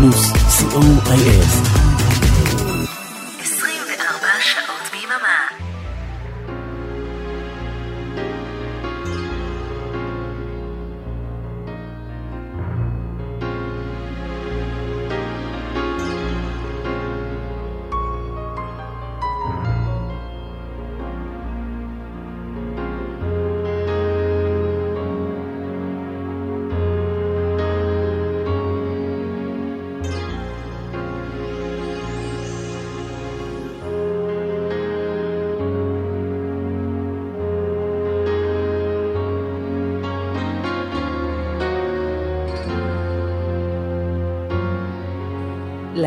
Plus COIS.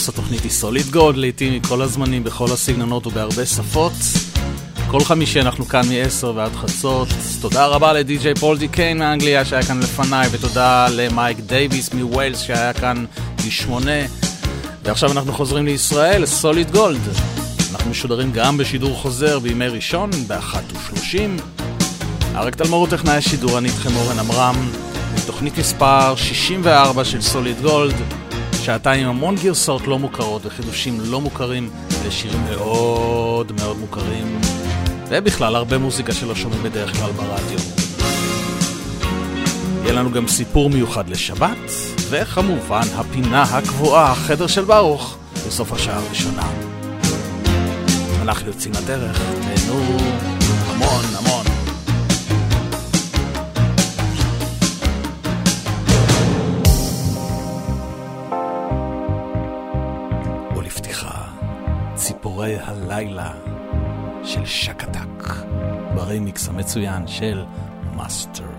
פלוס, התוכנית היא Solid Gold, להיטים מכל הזמנים, בכל הסגנונות ובהרבה שפות. כל חמישי אנחנו כאן מ-10 ועד חצות. תודה רבה לדי.ג'יי פול די קיין מאנגליה שהיה כאן לפניי, ותודה למייק דייוויס מווילס שהיה כאן משמונה. ועכשיו אנחנו חוזרים לישראל, Solid Gold. אנחנו משודרים גם בשידור חוזר בימי ראשון, ב-13:30. אריק תלמור הוא טכנאי השידור, אני איתכם אורן עמרם, תוכנית מספר 64 של סוליד גולד. שעתיים עם המון גרסאות לא מוכרות וחידושים לא מוכרים לשירים מאוד מאוד מוכרים ובכלל הרבה מוזיקה שלא שומעים בדרך כלל ברדיו. יהיה לנו גם סיפור מיוחד לשבת וכמובן הפינה הקבועה, החדר של ברוך, בסוף השעה הראשונה. אנחנו יוצאים לדרך, תהנו המון המון ציפורי הלילה של שקדק, ברימיקס המצוין של מאסטר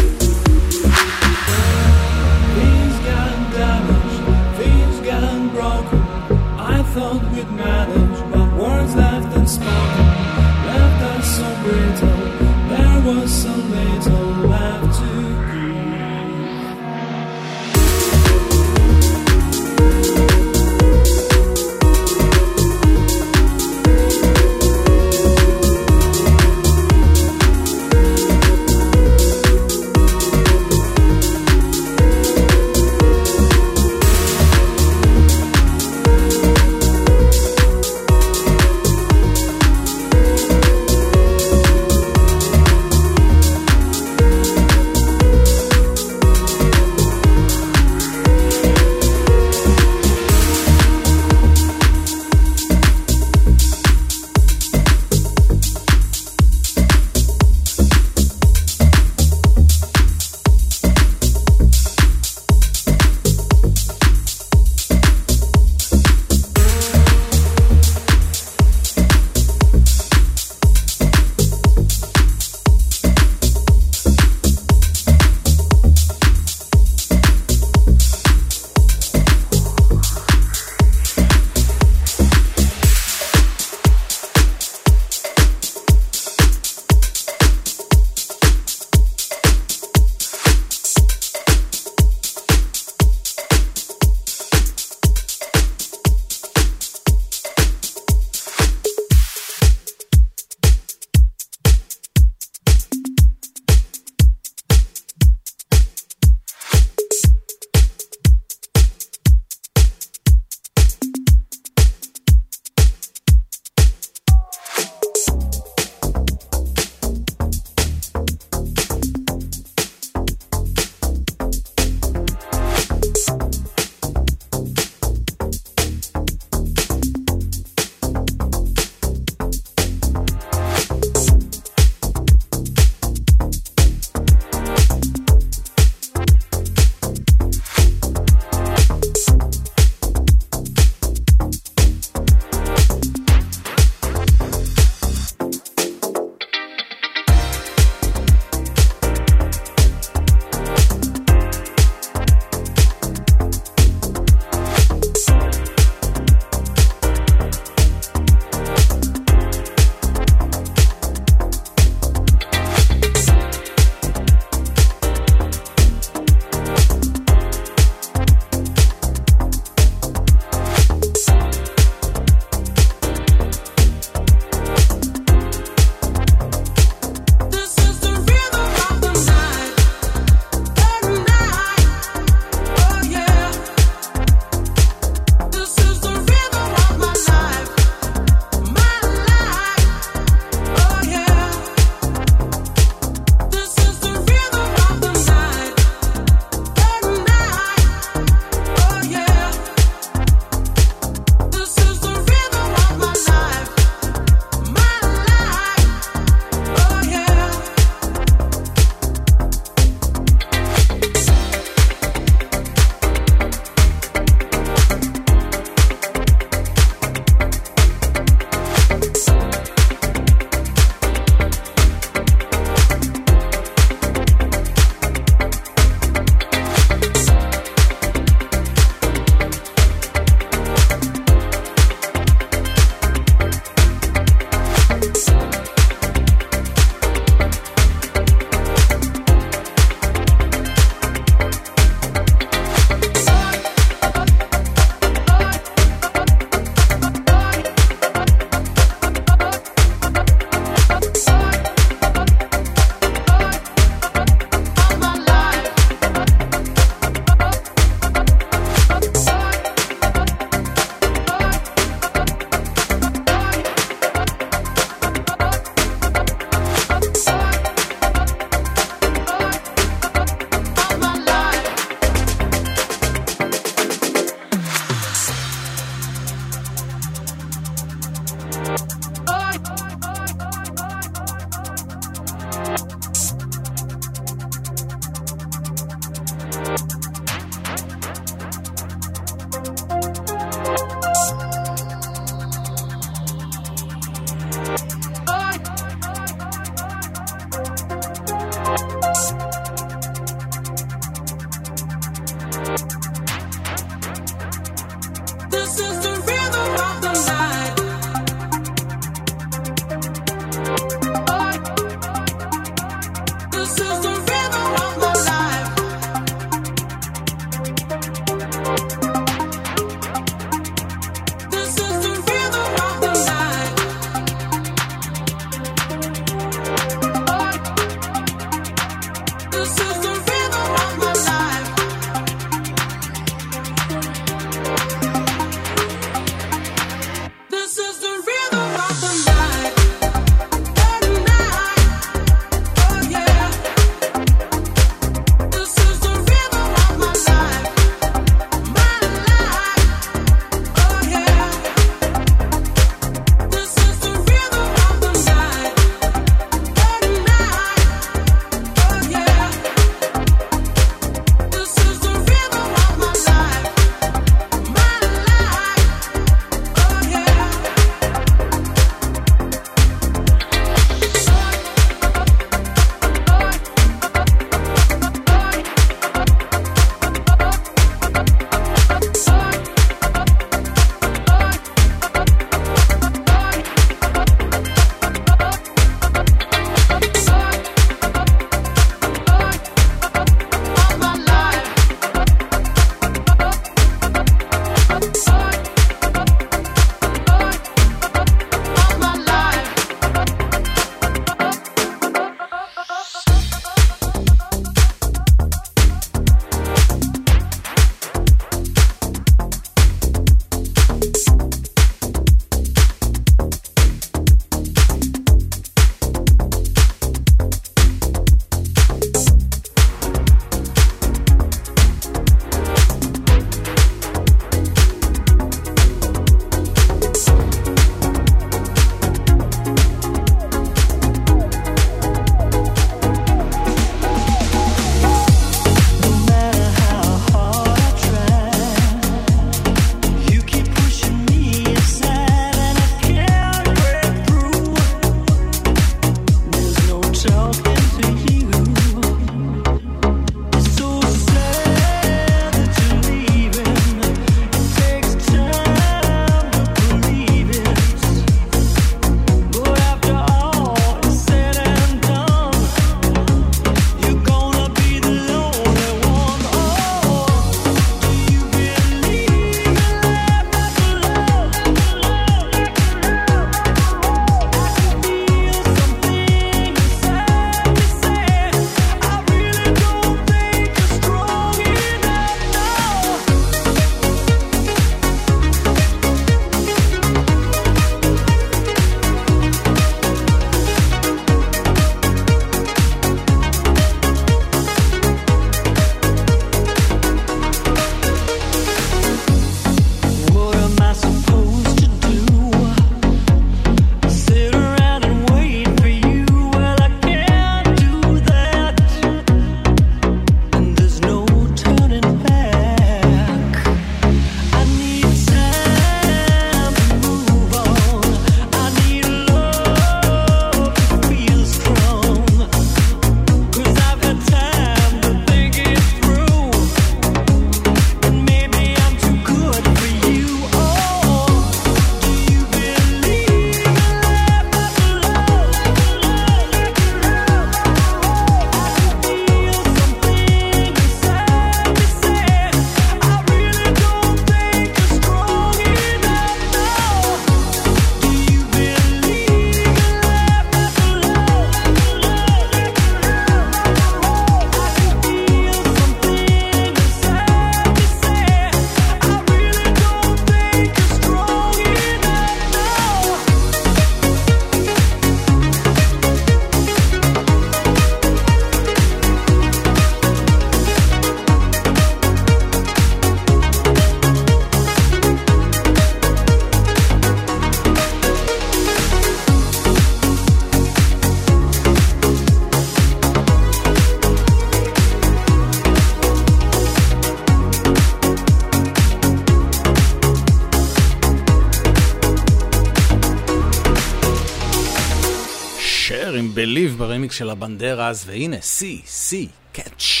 ברמיק של הבנדרס, והנה, סי, סי, קאץ'.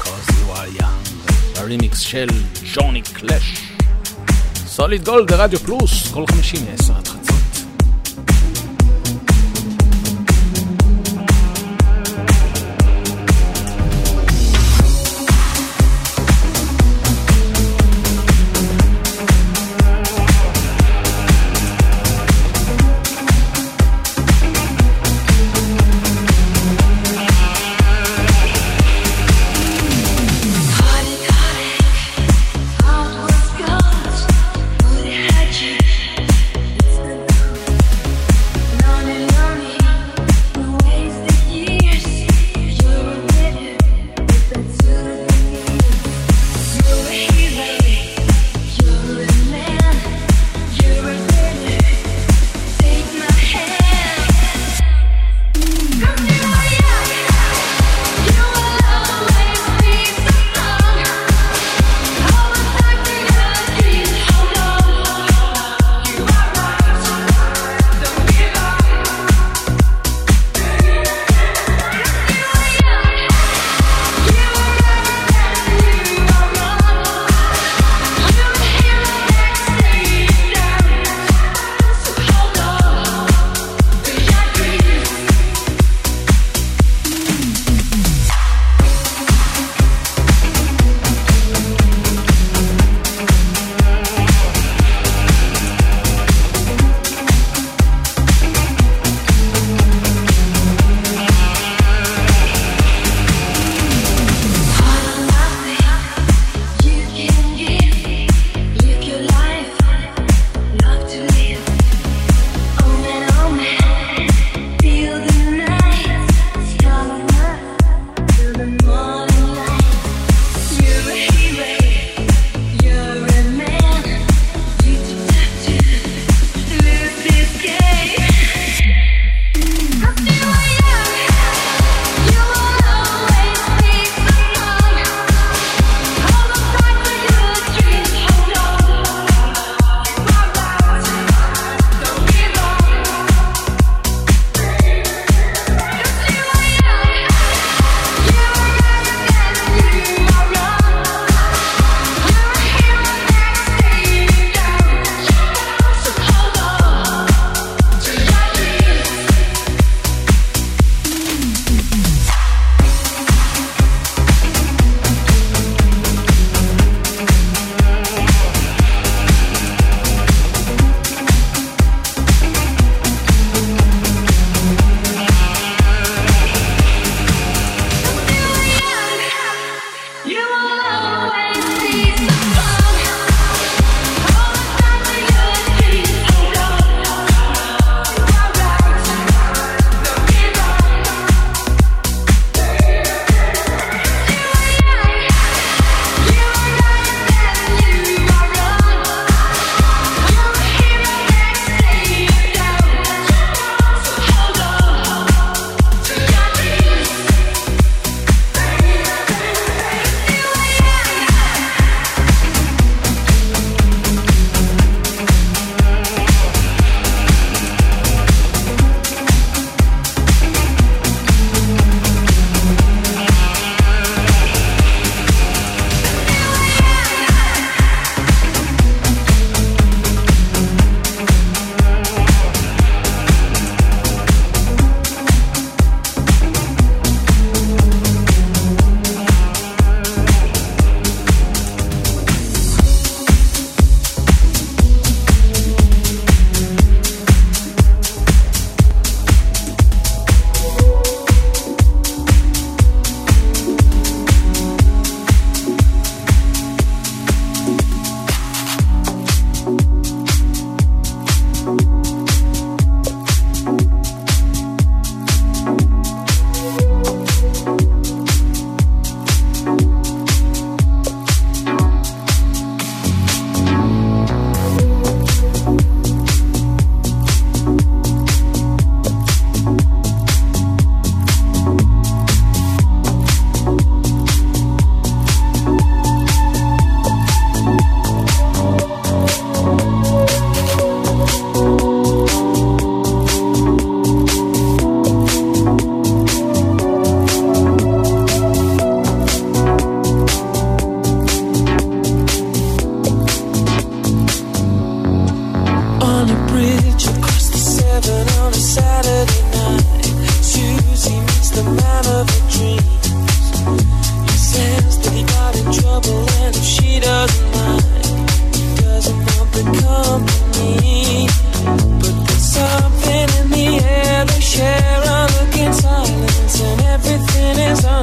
Cause you are young, הרמיקס של ג'וני קלאש. סוליד גולד ברדיו פלוס, כל חמישי מ-10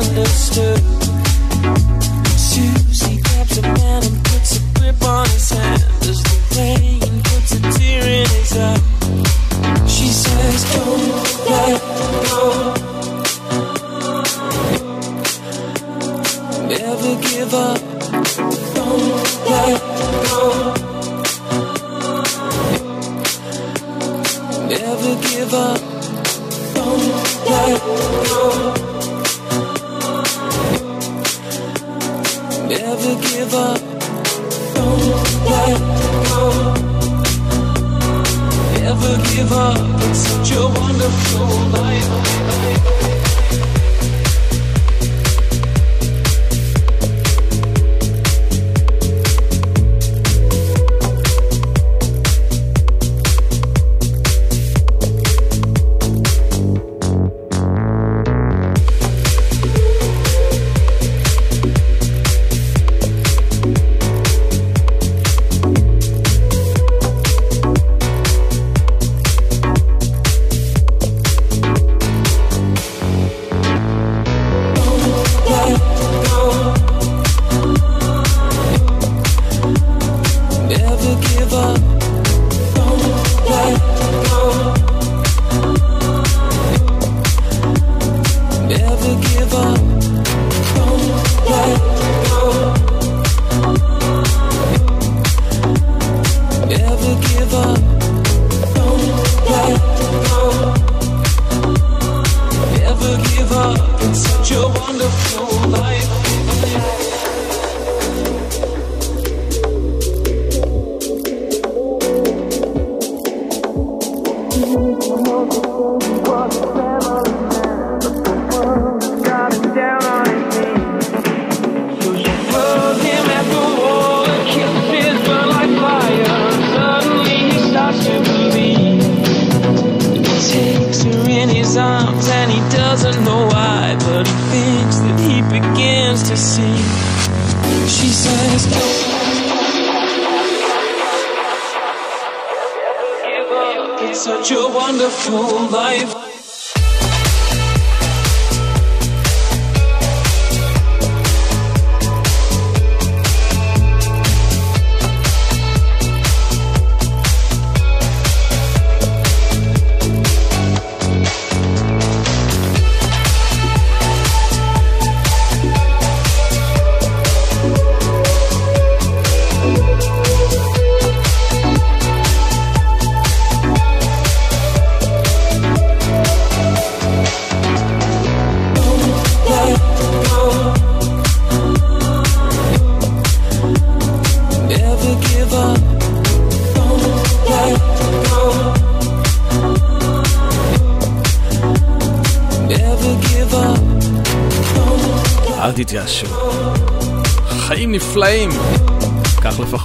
understood.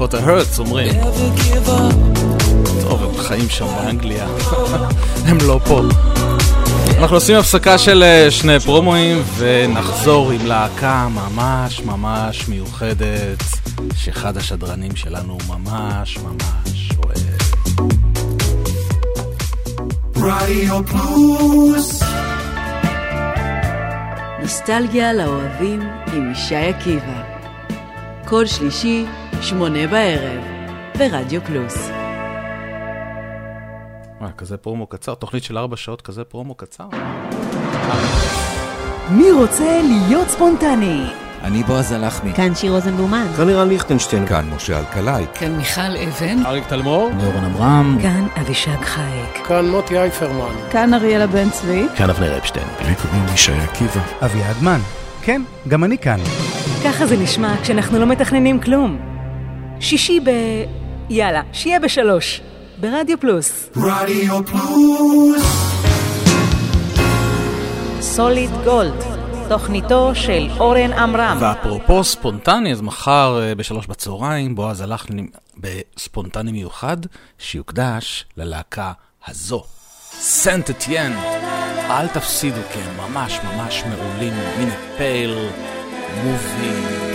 לפחות ההרטס אומרים. טוב, הם חיים שם באנגליה, הם לא פה. אנחנו עושים הפסקה של אה, שני פרומואים ונחזור עם להקה ממש ממש מיוחדת שאחד השדרנים שלנו ממש ממש אוהב. רדיו פלוס נוסטלגיה לאוהבים עם ישי עקיבא כל שלישי שמונה בערב, ברדיו פלוס. מה, כזה פרומו קצר? תוכנית של ארבע שעות, כזה פרומו קצר? מי רוצה להיות ספונטני? אני בועז הלחמי. כאן שיר רוזנבלומן. כאן לירן ליכטנשטיין. כאן משה אלקלעי. כאן מיכל אבן. אריק תלמור. נורן אברהם. כאן אבישג חייק. כאן מוטי אייפרמן. כאן אריאלה בן צבי. כאן אבנר אפשטיין. לי קוראים ישי עקיבא. אביעד מן. כן, גם אני כאן. ככה זה נשמע כשאנחנו לא מתכננים כלום. שישי ב... יאללה, שיהיה בשלוש. ברדיו פלוס. רדיו פלוס. סוליד גולד, תוכניתו של אורן עמרם. ואפרופו ספונטני, אז מחר אה, בשלוש בצהריים בועז הלך בספונטני מיוחד שיוקדש ללהקה הזו, סנט אתיין. אל תפסידו, כן, ממש ממש מעולים, מיני פייל, mover.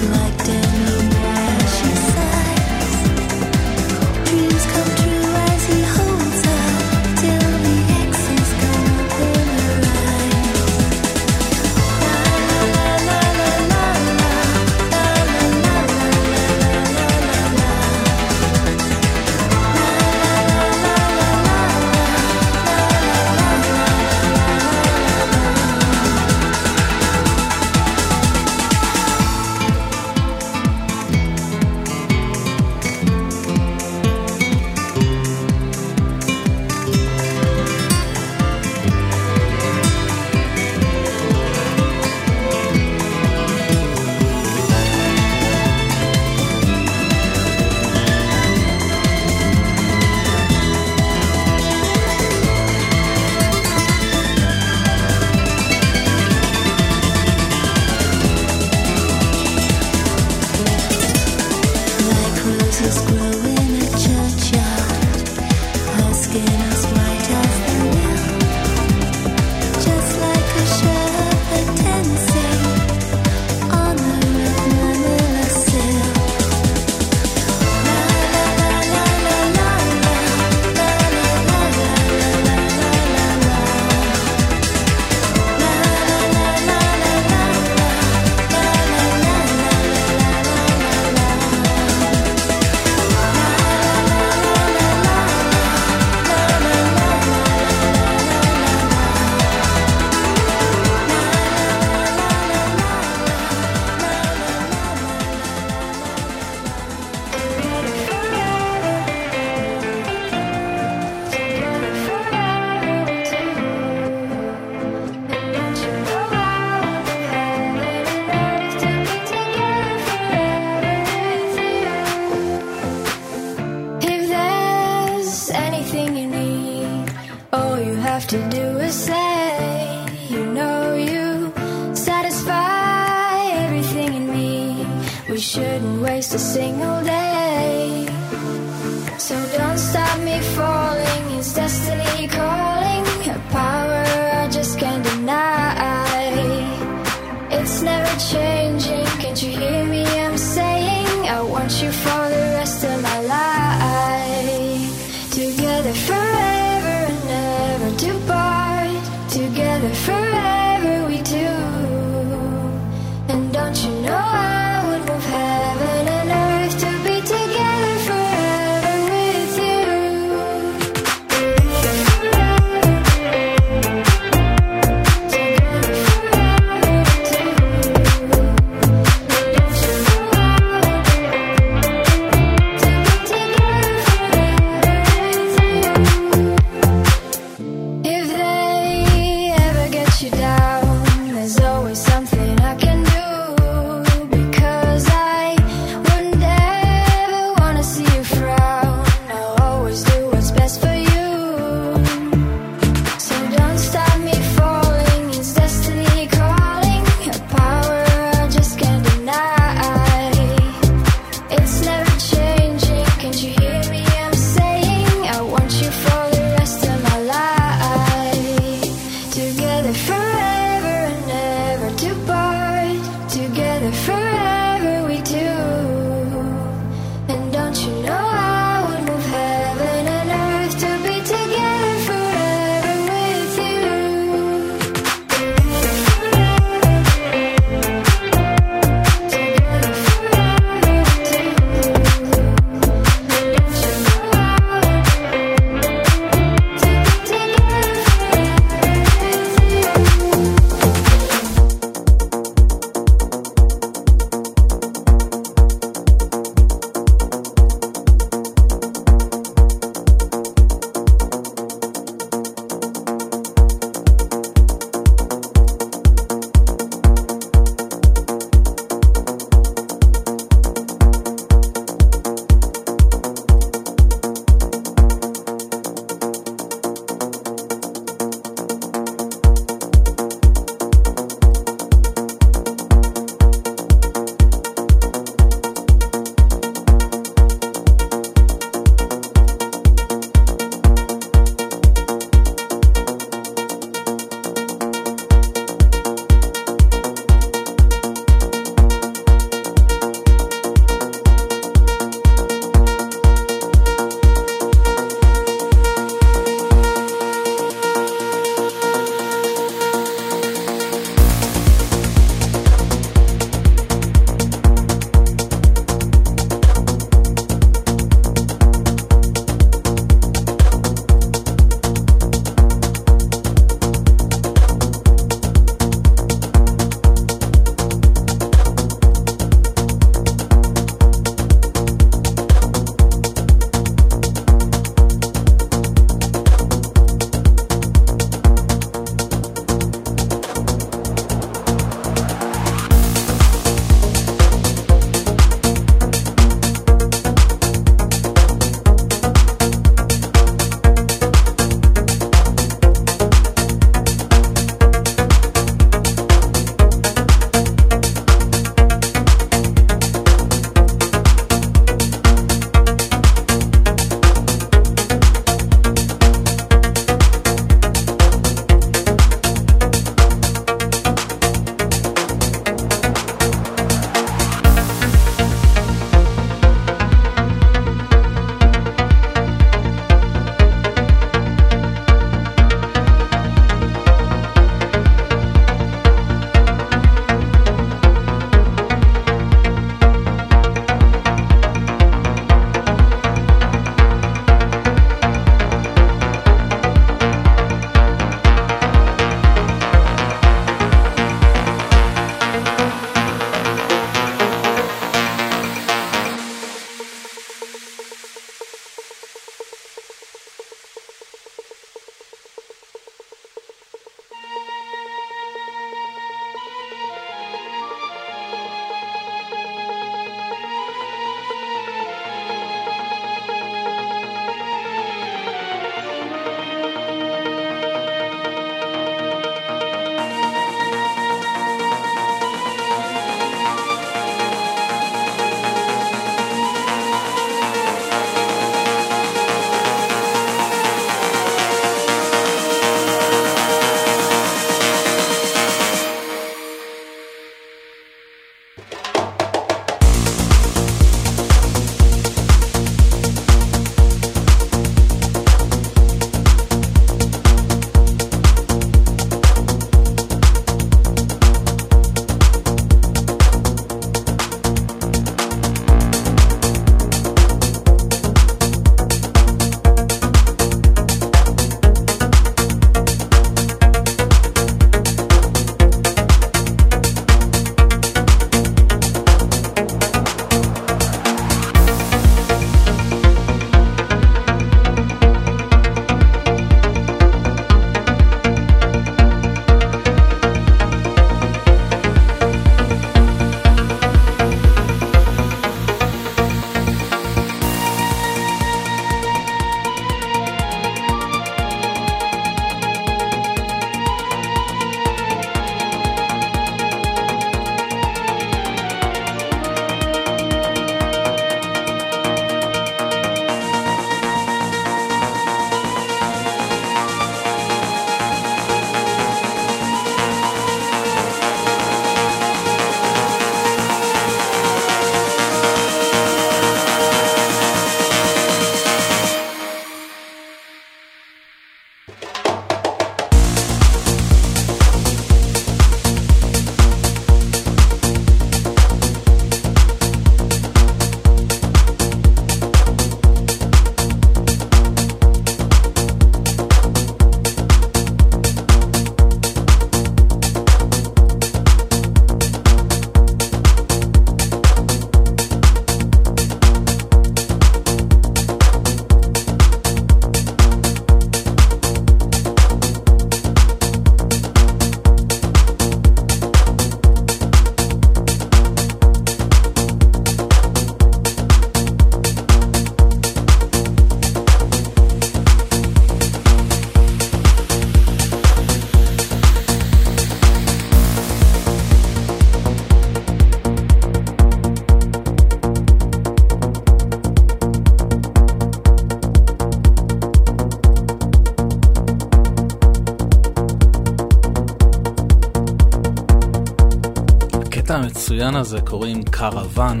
המצוין הזה קוראים קרוון,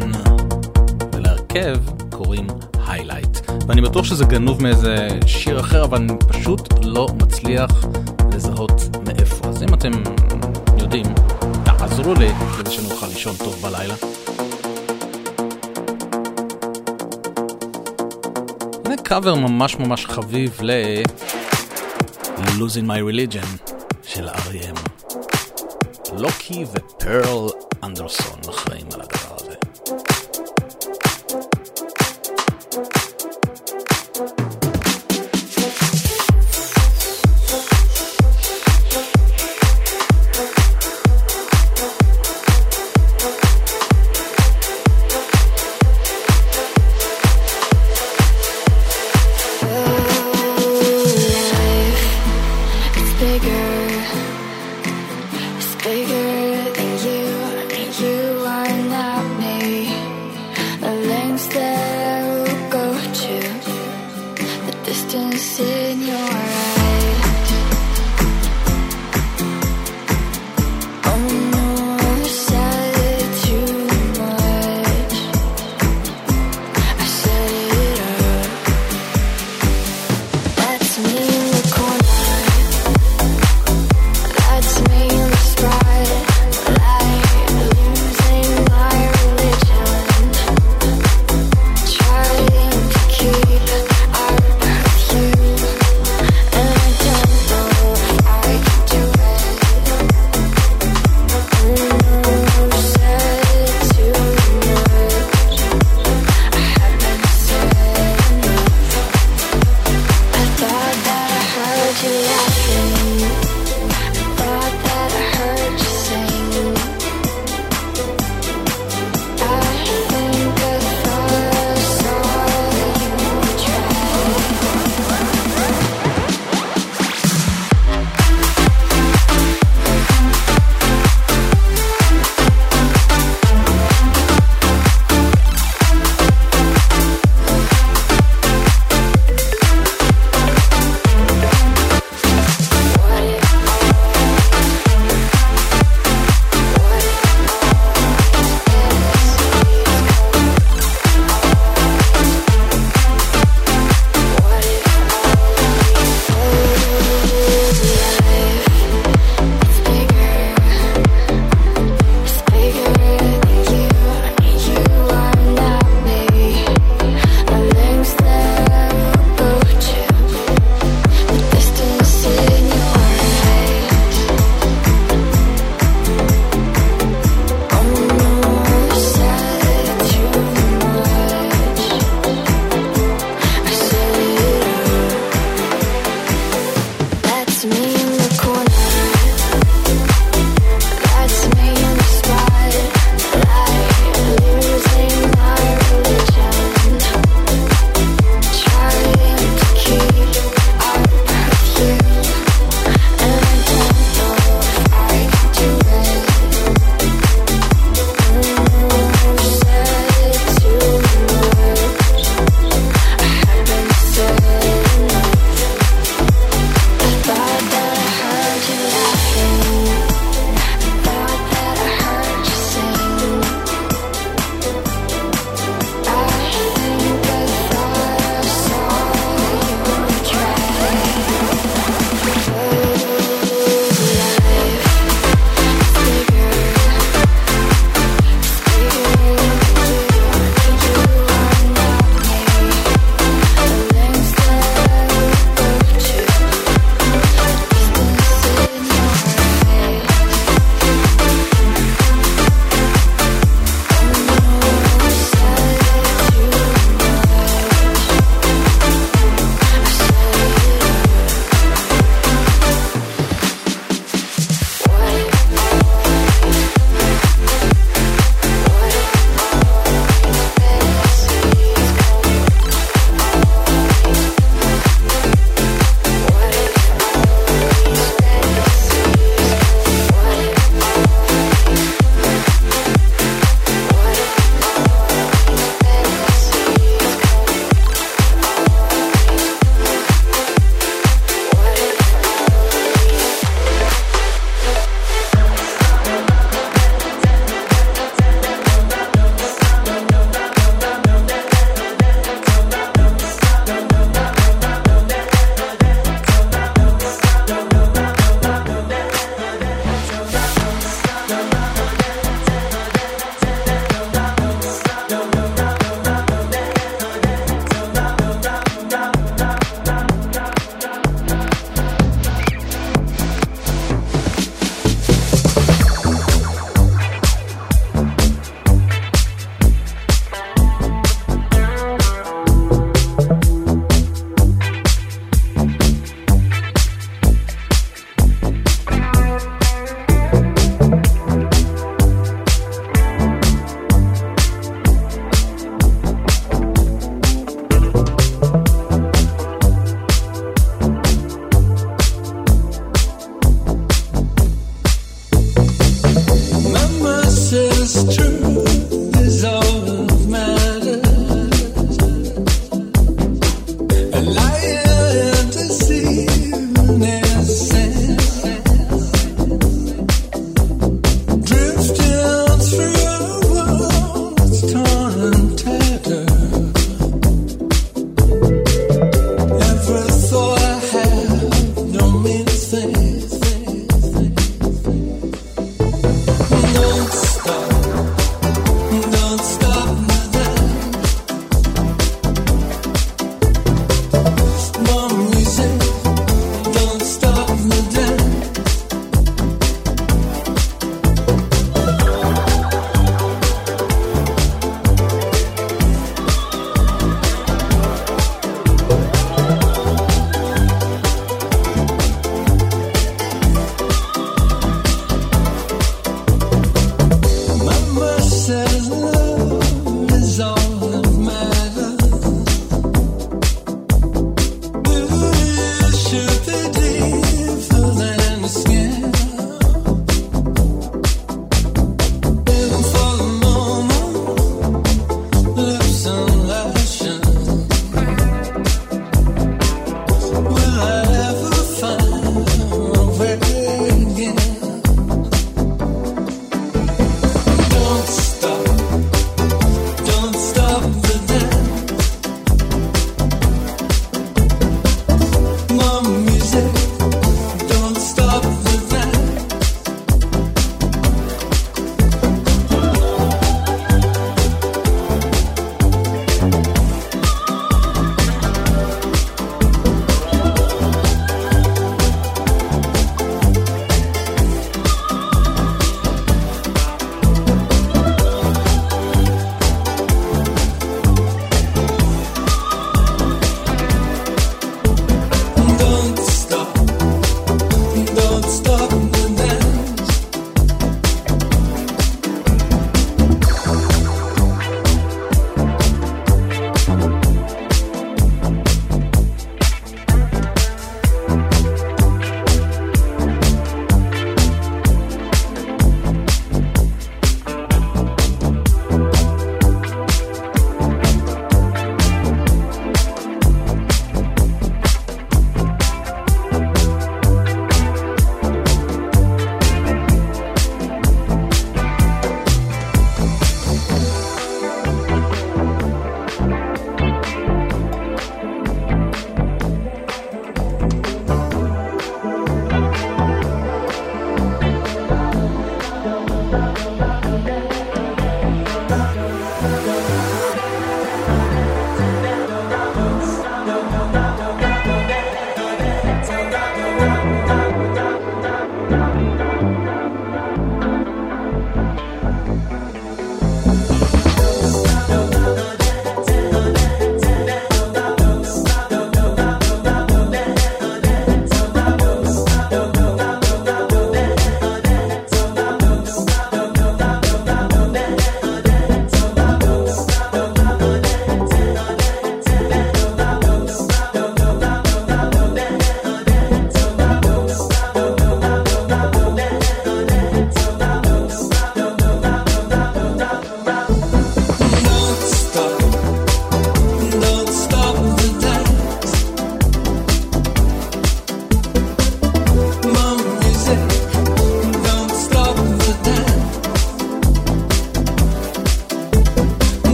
ולהרכב קוראים היילייט. ואני בטוח שזה גנוב מאיזה שיר אחר, אבל אני פשוט לא מצליח לזהות מאיפה. אז אם אתם יודעים, תעזרו לי כדי שאני אוכל לישון טוב בלילה. הנה קאבר ממש ממש חביב ל... Losing My Religion של R.E.M. לוקי ופרל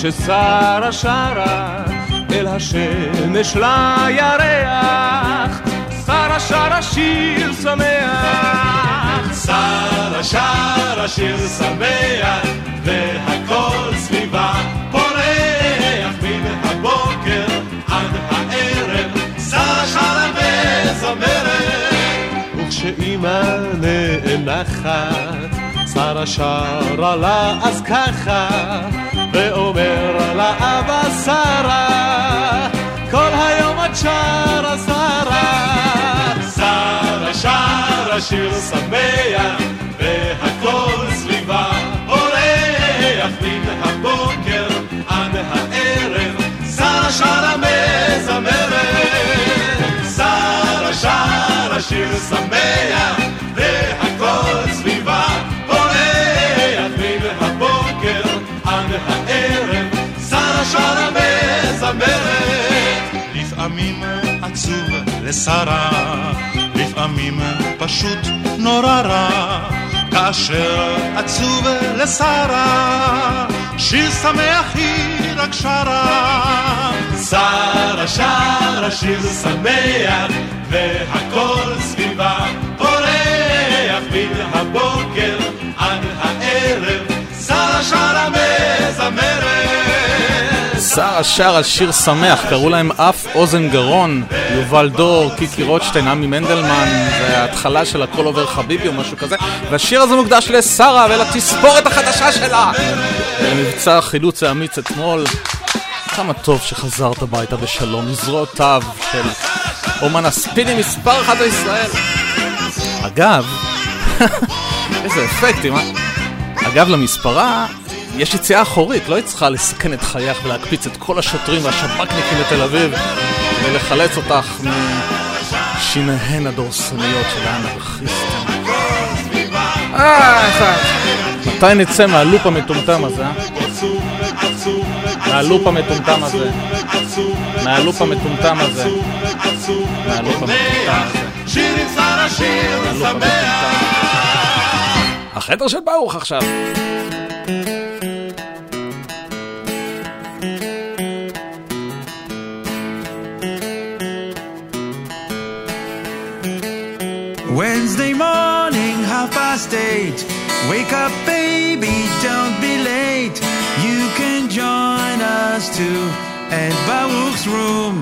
ששרה שרה אל השמש לירח. שרה שרה שיר שמח. שרה שרה שיר שמח והכל סביבה פורח מן הבוקר עד הערב. שרה שרה וזמרת. וכשאימא נאנחת שרה שרה לה אז ככה, שרה, כל היום את שרה שרה. שרה שרה שיר שמח, והכל סביבה פורח מן הבוקר עד הערב, שרה שרה מזמרת. שרה שרה שיר שמח, והכל סביבה הערב, שרה שרה. לפעמים עצוב לשרה, לפעמים פשוט נורא רע. כאשר עצוב לשרה, שיר שמח היא רק שרה. שרה שרה שיר שמח, והכל סביבה פורח מן הבוקר עד הערב. שרה שרה מזמרת. שרה שרה שיר שמח, קראו להם אף אוזן גרון, יובל דור, קיקי רוטשטיין, עמי מנדלמן, וההתחלה של הכל עובר חביבי או משהו כזה, והשיר הזה מוקדש לשרה ולתספורת החדשה שלה. למבצע החילוץ האמיץ אתמול. כמה טוב שחזרת הביתה בשלום, לזרועותיו של אומן הספינים מספר אחת בישראל. אגב, איזה אפקטים, אה? אגב, למספרה יש יציאה אחורית, לא היא צריכה לסכן את חייך ולהקפיץ את כל השוטרים והשב"כניקים לתל אביב ולחלץ אותך משיניהן הדורסניות של האנרכיסטים. אה, מתי נצא מהלופ המטומטם הזה, אה? מהלופ המטומטם הזה. מהלופ המטומטם הזה. מהלופ המטומטם הזה. החדר של ברוך עכשיו. Half past eight. Wake up, baby, don't be late. You can join us too at Baruch's room.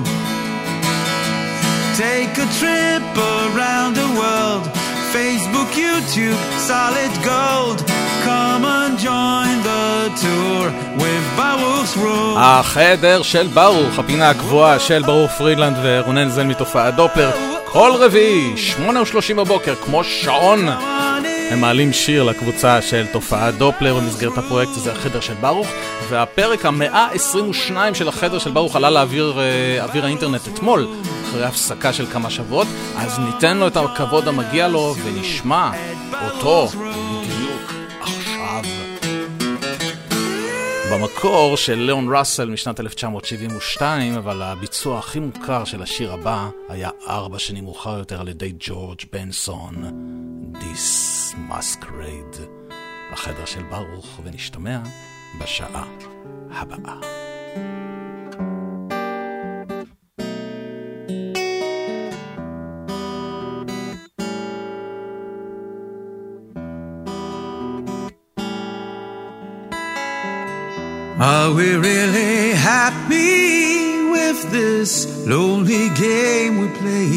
Take a trip around the world Facebook, YouTube, solid gold. Come and join the tour with Baruch's room. החדר של ברוך, הפינה הקבועה של ברוך פרידלנד ורונן זן מתופעת דופלר. כל רביעי, שמונה ושלושים בבוקר, כמו שעון. הם מעלים שיר לקבוצה של תופעת דופלר במסגרת הפרויקט הזה, החדר של ברוך, והפרק המאה ה-22 של החדר של ברוך עלה לאוויר אה, האינטרנט אתמול, אחרי הפסקה של כמה שבועות, אז ניתן לו את הכבוד המגיע לו ונשמע אותו במקור של ליאון ראסל משנת 1972, אבל הביצוע הכי מוכר של השיר הבא היה ארבע שנים מאוחר יותר על ידי ג'ורג' בנסון, This Masquerade. החדר של ברוך ונשתמע בשעה הבאה. Are we really happy with this lonely game we play?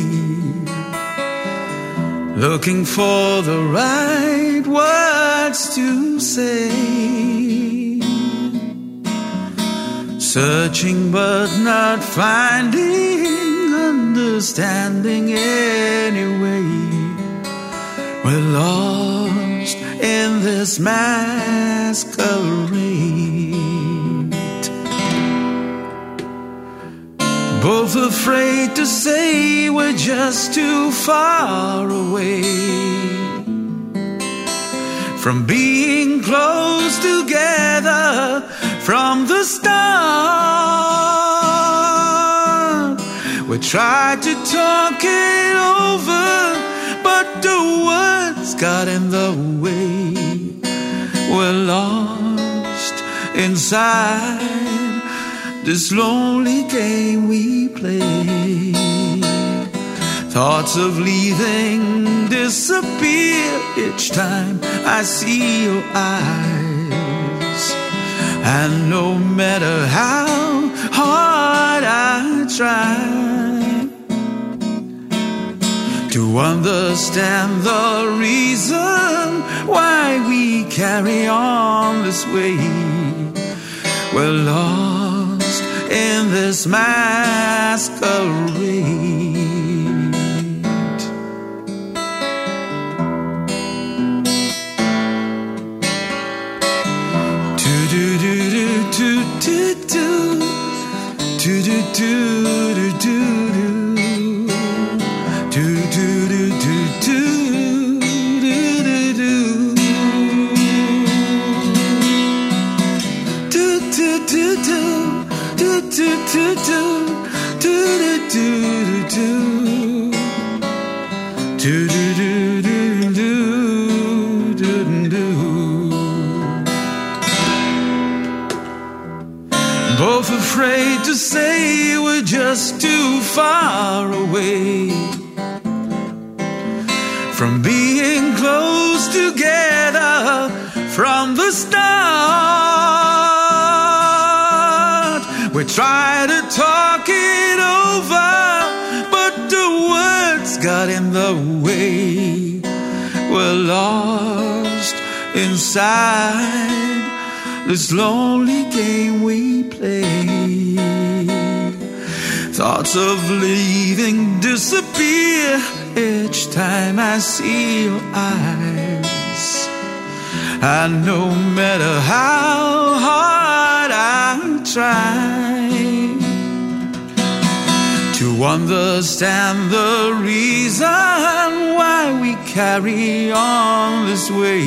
Looking for the right words to say. Searching but not finding understanding anyway. We're lost in this masquerade. Both afraid to say we're just too far away from being close together from the start. We tried to talk it over, but the words got in the way. We're lost inside this lonely game we play. Thoughts of leaving disappear each time I see your eyes. And no matter how hard I try to understand the reason why we carry on this way, we're lost in this masquerade. Do do do do do do do do do do do do do do do do do do do do do do Both afraid to say we're just too far away from being close together from the start. We try to talk it over, but the words got in the way. We're lost inside this lonely game we play. Thoughts of leaving disappear each time I see your eyes. And no matter how hard I try understand the reason why we carry on this way,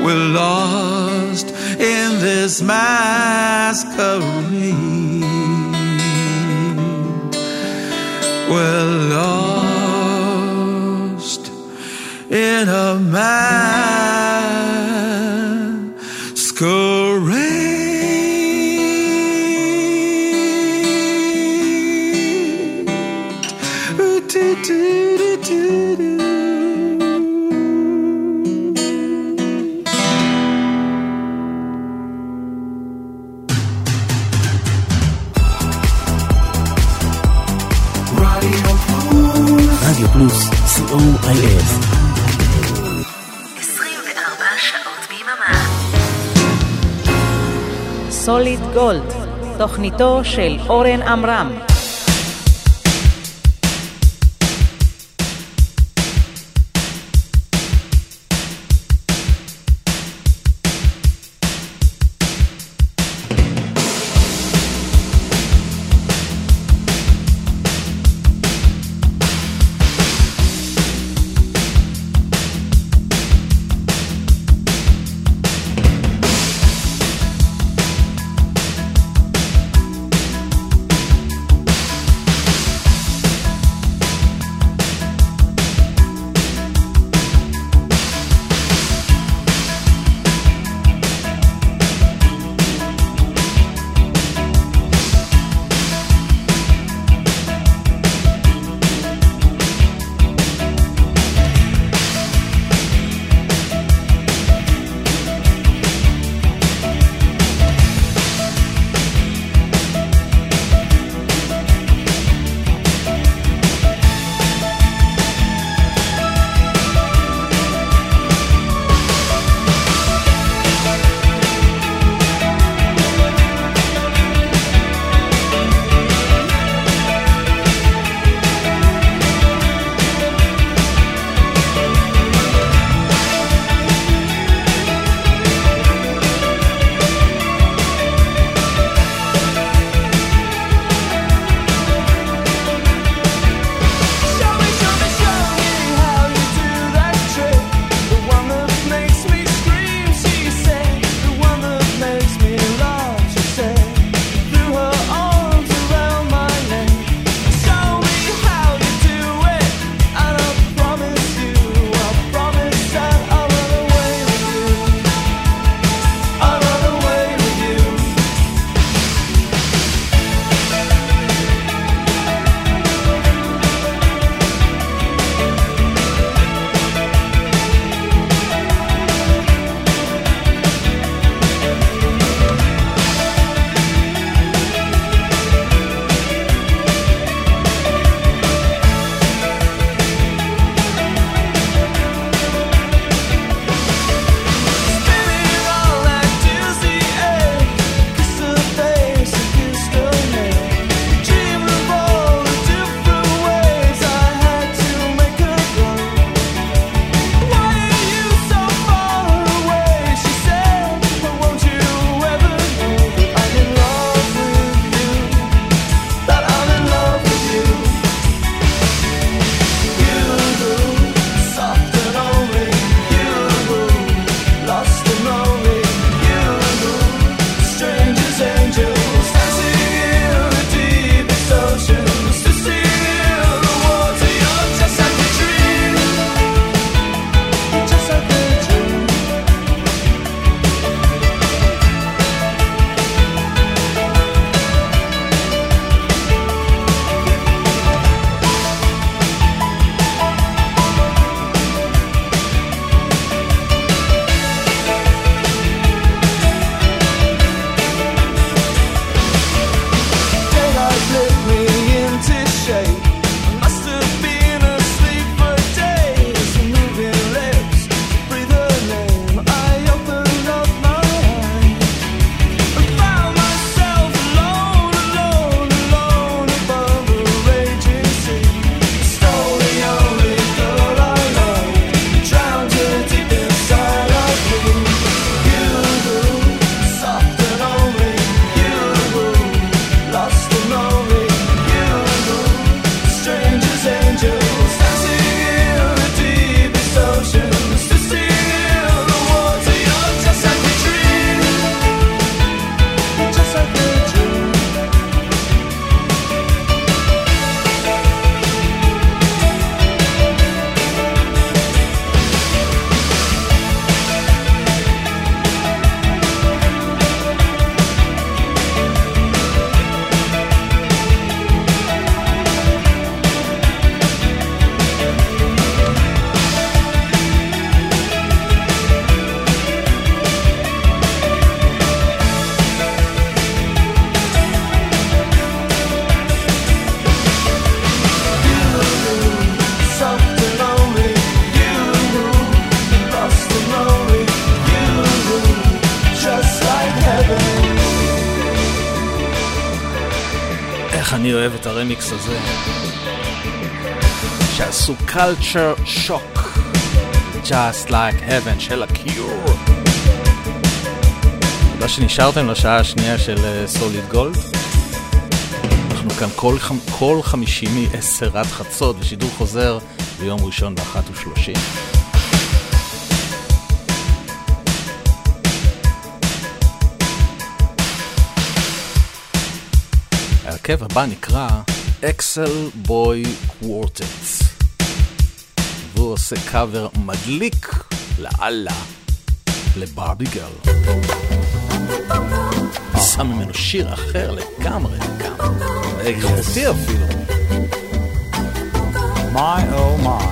we're lost in this masquerade. We're lost in a masquerade. co.il. 24 שעות ביממה. סוליד גולד, תוכניתו של אורן עמרם. הרמיקס הזה. שעשו culture shock, just like heaven של הקיור. תודה שנשארתם לשעה השנייה של סוליד uh, גולד. אנחנו כאן כל, כל חמישי מ-10 עד חצות, ושידור חוזר ביום ראשון באחת ושלושים. ההרכב הבא נקרא אקסל בוי קוורטט והוא עושה קאבר מדליק לאללה לברבי גרל. שם ממנו שיר אחר לגמרי לגמרי, איכותי אפילו. My oh my.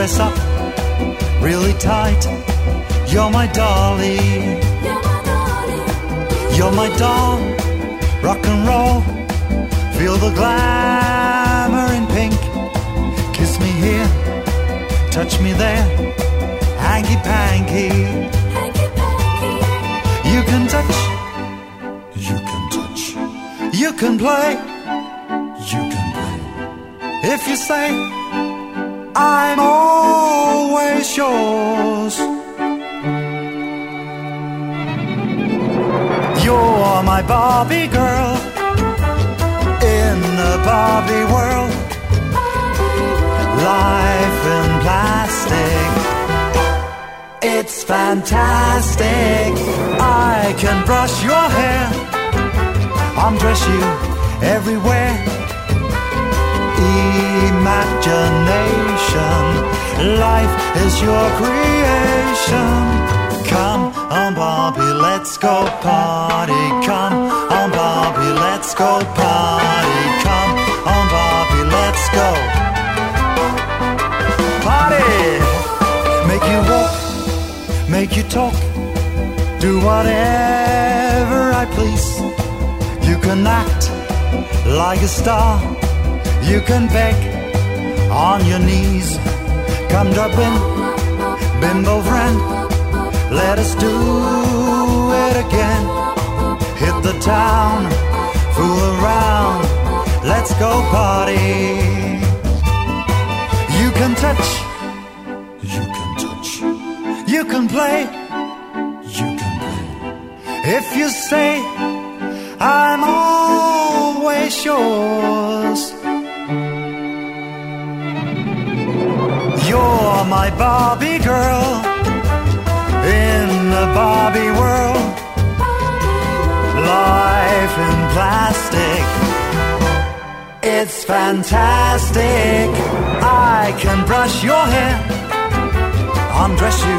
Dress up really tight. You're my dolly. You're my doll. Rock and roll. Feel the glamour in pink. Kiss me here. Touch me there. Hanky panky. You can touch. You can touch. You can play You can play. if you say I'm always yours. You're my Barbie girl in the Barbie world. Life in plastic. It's fantastic. I can brush your hair, undress you everywhere imagination. Life is your creation. Come on, Bobby, let's go party. Come on, Bobby, let's go party. Come on, Bobby, let's go party. Make you walk, make you talk, do whatever I please. You can act like a star you can beg on your knees. Come drop in, bimbo friend. Let us do it again. Hit the town, fool around. Let's go party. You can touch, you can touch, you can play, you can play. If you say, I'm always yours. My Barbie girl in the Barbie world. Life in plastic. It's fantastic. I can brush your hair, undress you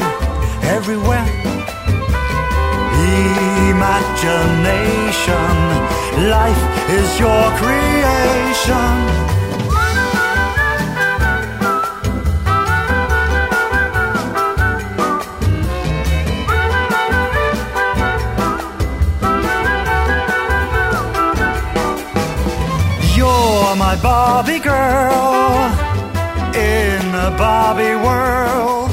everywhere. Imagination, life is your creation. for my Bobby girl in the Bobby world.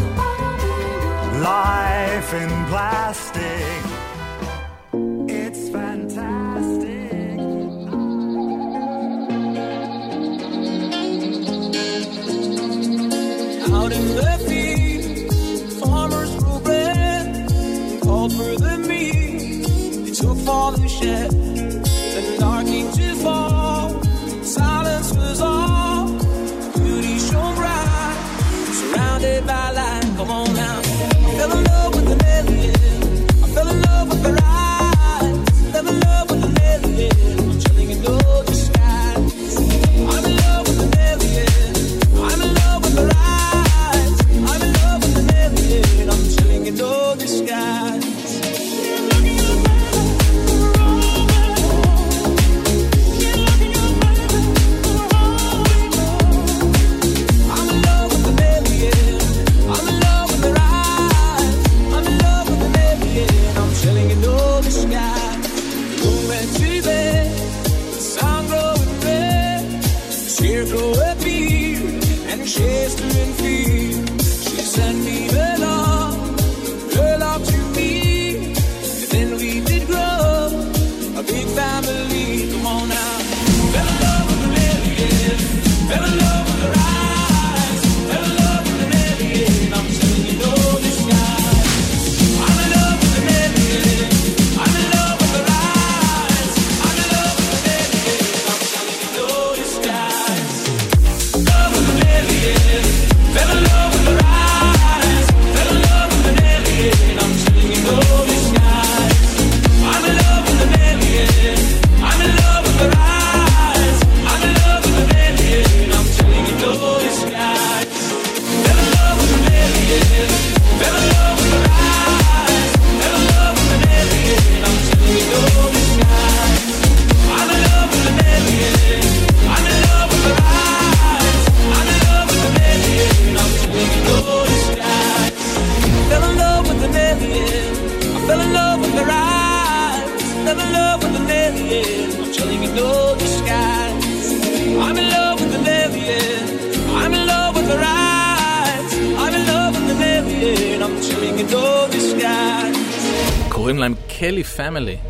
family.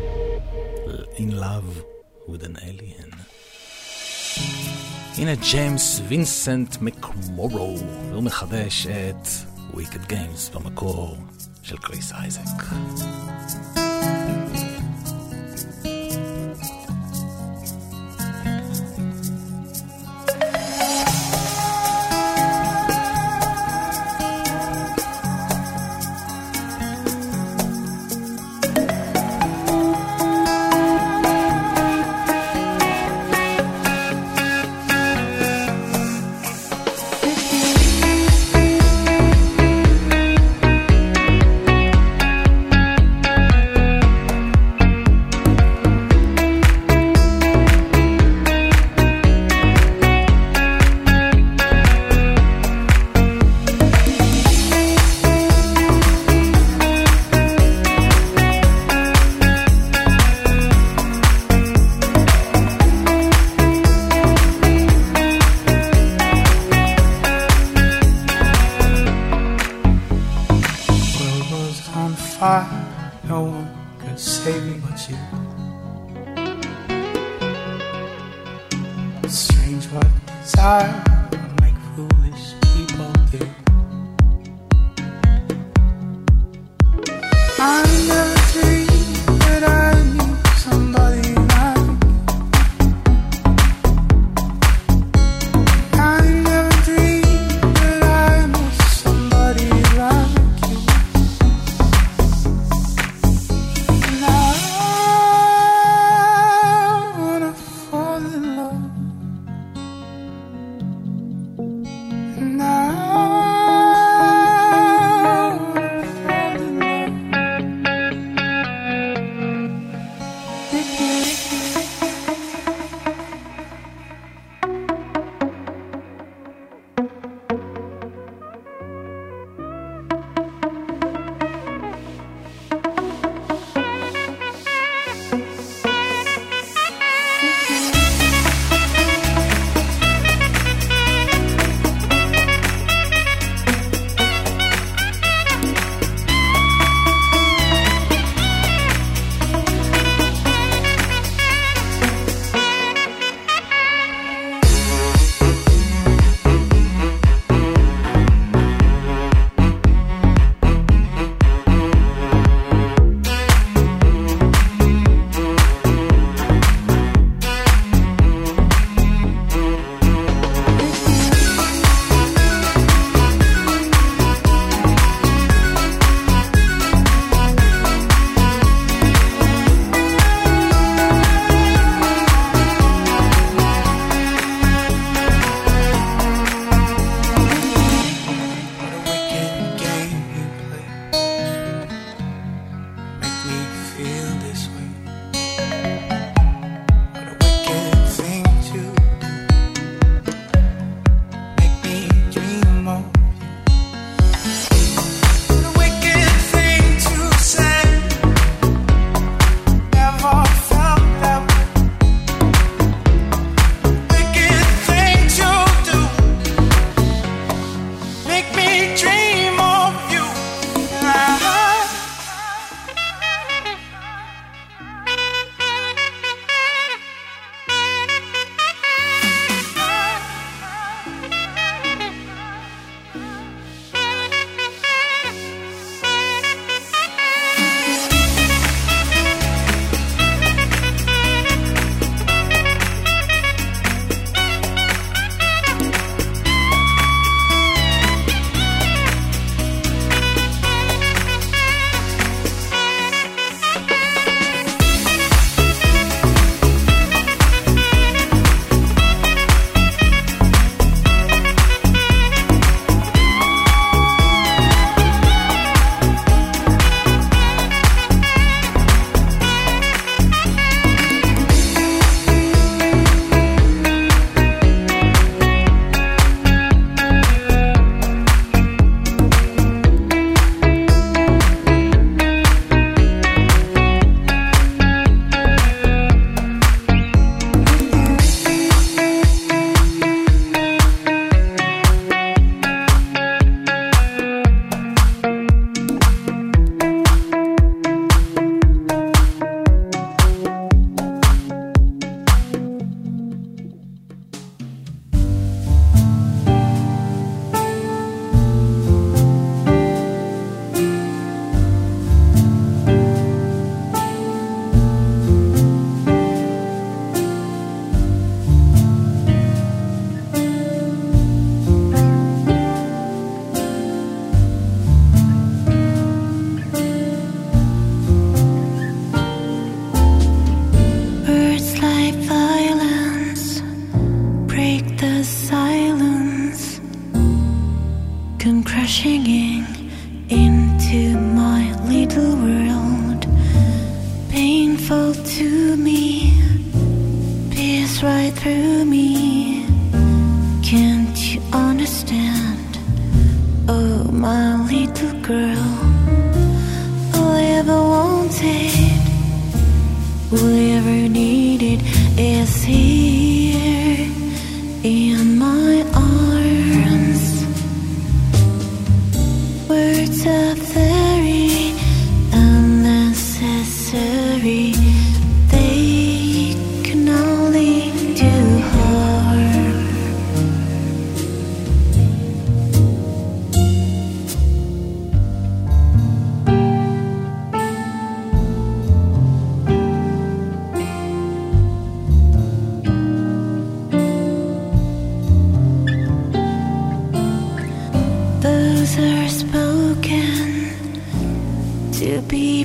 In love with an alien. הנה ג'יימס וינסנט מקמורו, והוא מחדש את Wicked Games במקור של קריס אייזק.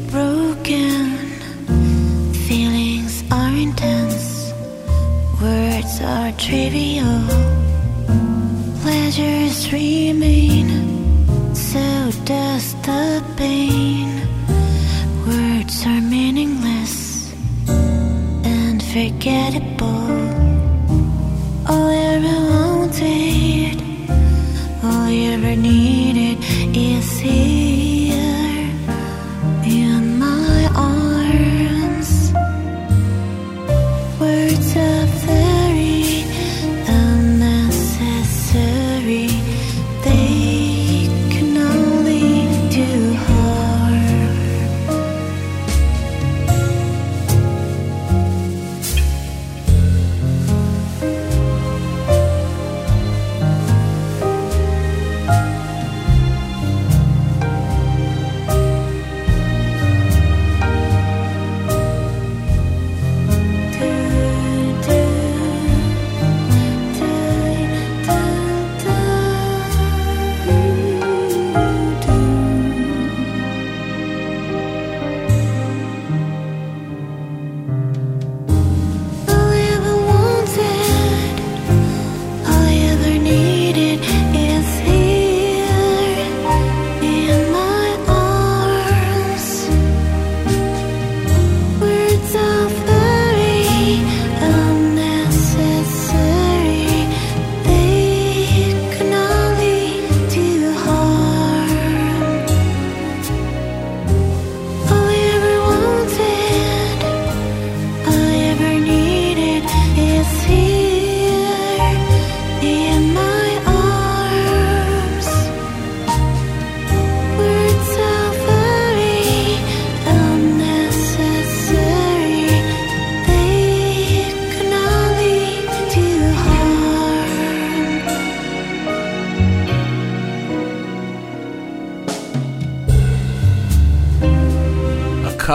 Broken. Feelings are intense, words are trivial. Pleasures remain, so does the pain. Words are meaningless and forgettable.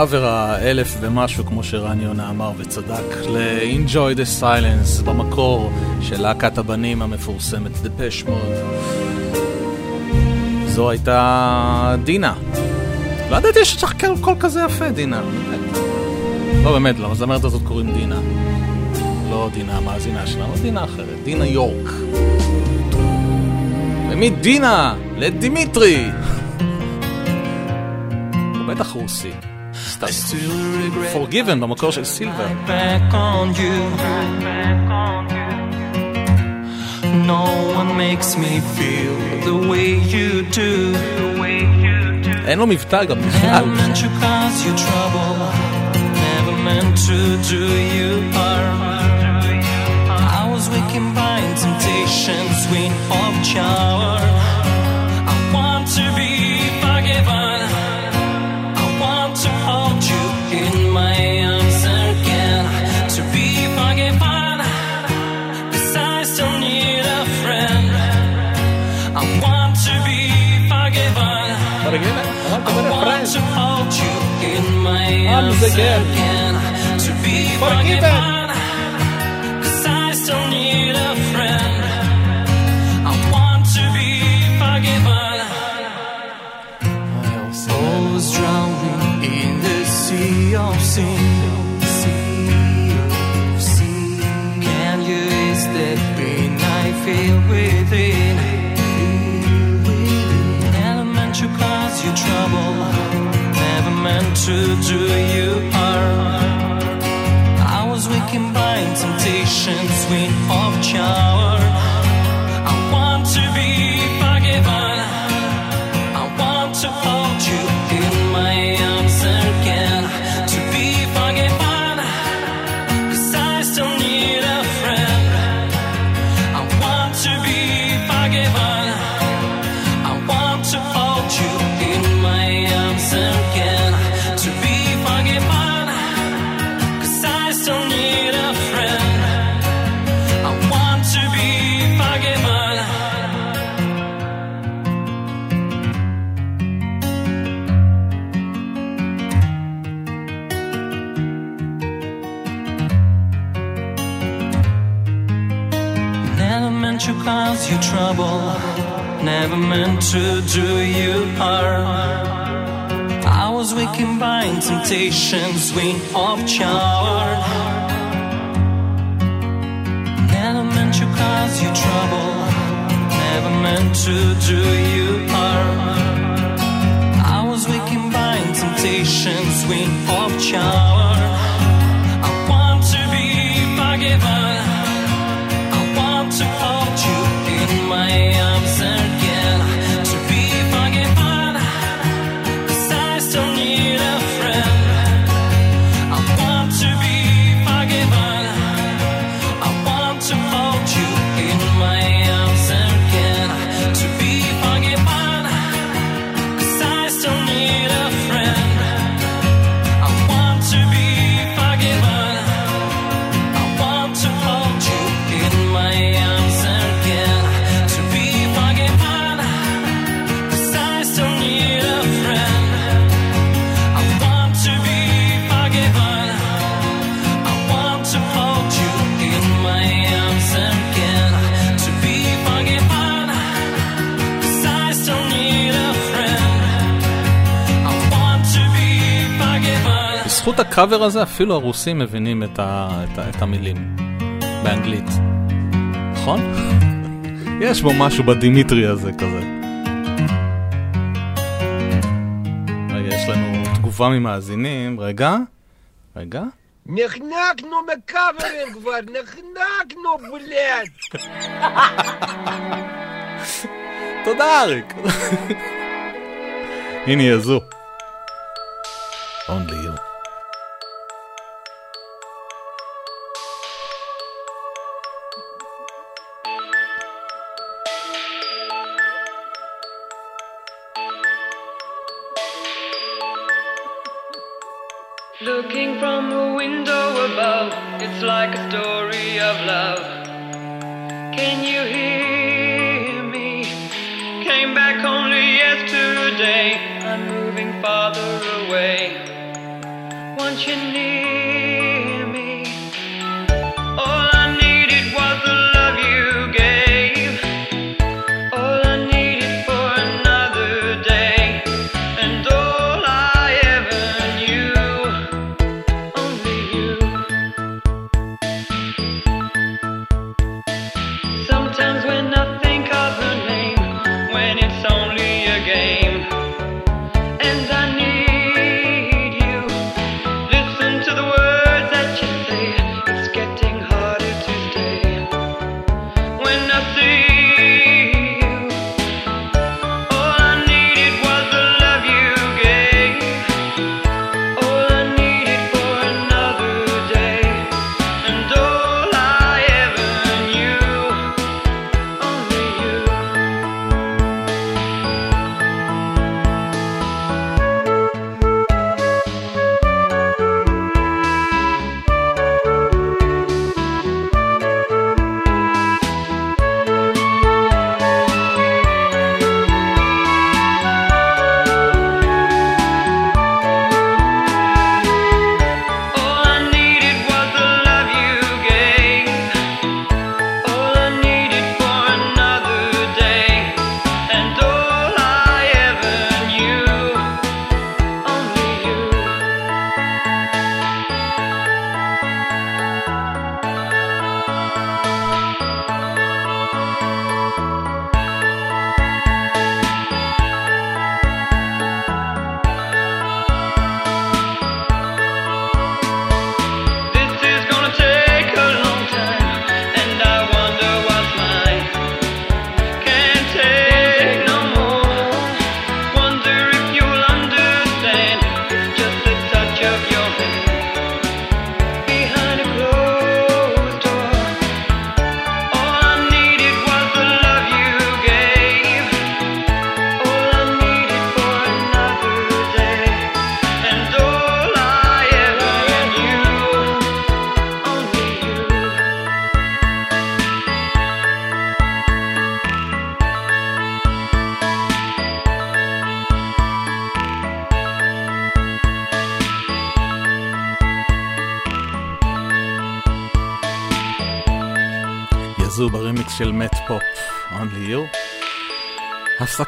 הקאבר האלף ומשהו, כמו שרן יונה אמר וצדק, ל-Enjoy the Silence במקור של להקת הבנים המפורסמת, Depeche Mode. זו הייתה דינה. לא ידעתי שיש לך קול כזה יפה, דינה. לא באמת, למזמרת הזאת קוראים דינה. לא דינה המאזינה שלנו, דינה אחרת, דינה יורק. ומדינה לדימיטרי. הוא בטח רוסי. סתם. Forgiven במקור של סילבר. back on you. No one makes me feel the way you do. אין לו מבטא גם בכלל. Never meant to cause you trouble. Never meant to do you harm. I was waking by in temptation, sweet of shower. My arms again. To be forgiven. 'Cause I still need a friend. I want to be forgiven. I was drowning in the sea of sin. true to you are. I was weak in by temptation, we of shower. Never meant to do you harm. I was weak in bind temptation, sweet of chower. Never meant to cause you trouble. Never meant to do you harm. I was weak in bind temptation, sweet of chower. I want to be forgiven. I want to hold you in my arms הקאבר הזה אפילו הרוסים מבינים את, ה, את, ה, את המילים באנגלית. נכון? יש בו משהו בדימיטרי הזה כזה. רגע, יש לנו תגובה ממאזינים. רגע, רגע. נחנקנו מקאברים כבר, נחנקנו, בלד. תודה אריק. הנה היא הזו. Only you.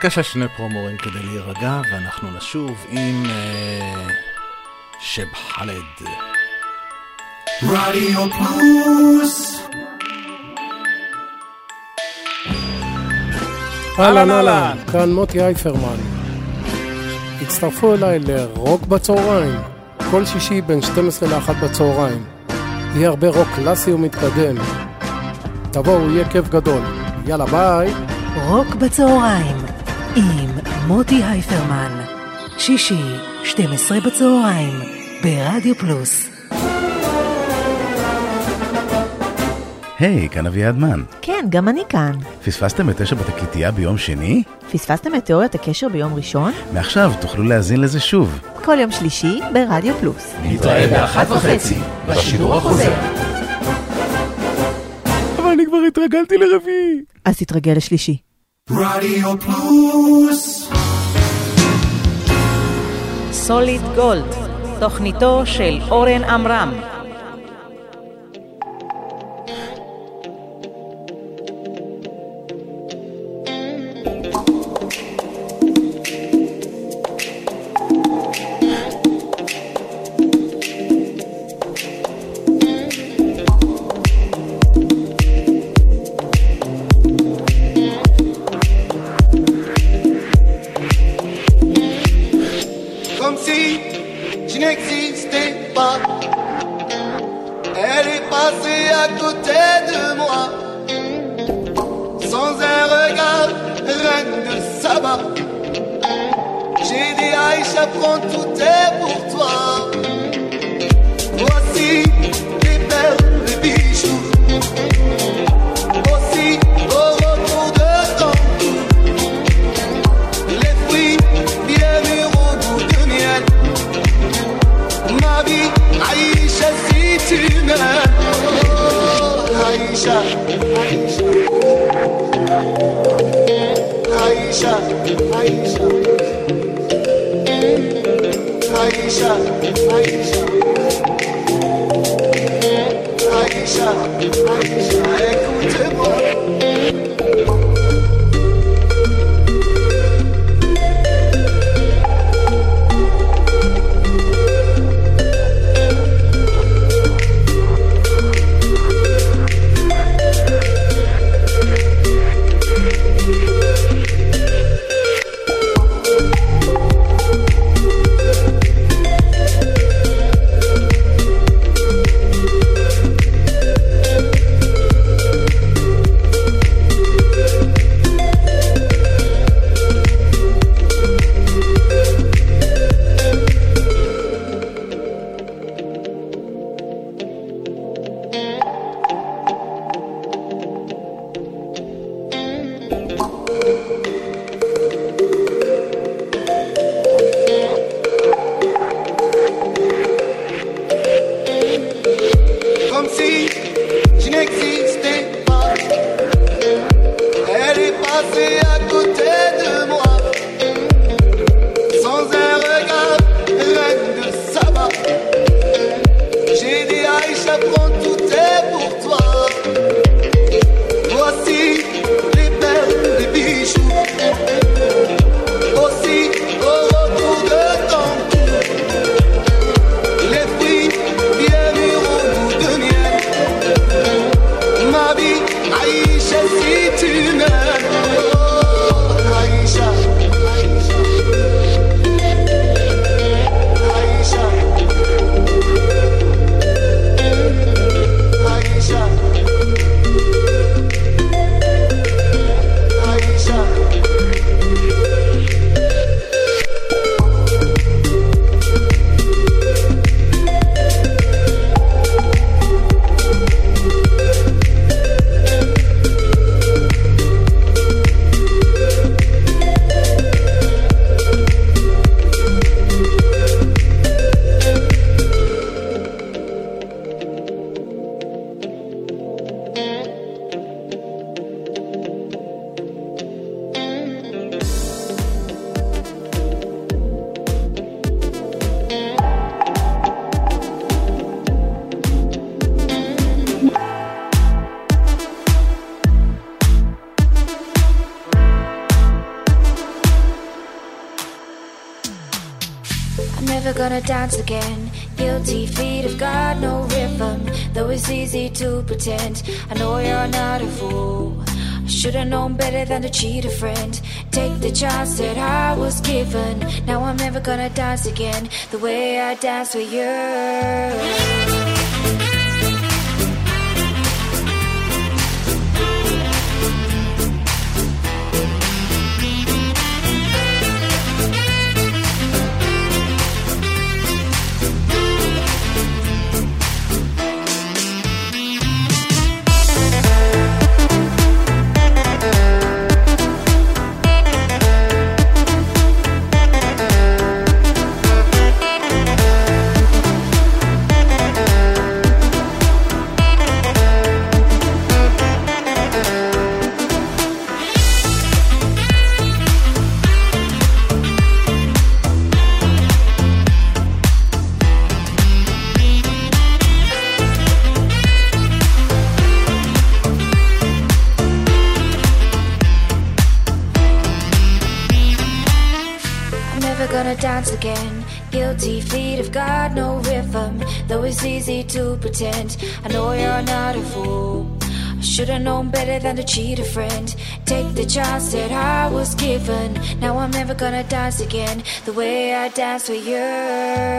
של שני פרומורים כדי להירגע, ואנחנו נשוב עם uh, שב חלד. רדיו פלוס אהלן אהלן, כאן מוטי אייפרמן. הצטרפו אליי לרוק בצהריים, כל שישי בין 12 ל-1 בצהריים. יהיה הרבה רוק קלאסי ומתקדם. תבואו, יהיה כיף גדול. יאללה, ביי. רוק בצהריים עם מוטי הייפרמן. שישי, 12 בצהריים, ברדיו פלוס. היי, כאן אביעד מן. כן, גם אני כאן. פספסתם את תשע בתקליטייה ביום שני? פספסתם את תיאוריית הקשר ביום ראשון? מעכשיו תוכלו להאזין לזה שוב. כל יום שלישי ברדיו פלוס. נתראה באחת וחצי, בשידור החוזר. אבל אני כבר התרגלתי לרביעי. אז תתרגל לשלישי. רדיו פלוס סוליד גולד, תוכניתו של אורן עמרם. Comme si je n'existais pas. Elle est passée à côté de moi, sans un regard, reine de sabbat. J'ai dit Aïcha, prends tout est pour toi. Aisha, Aisha, Aisha, Aisha, Aisha. Cheat a friend. Take the chance that I was given. Now I'm never gonna dance again the way I danced with you. Better than to cheat a friend. Take the chance that I was given. Now I'm never gonna dance again the way I danced with you.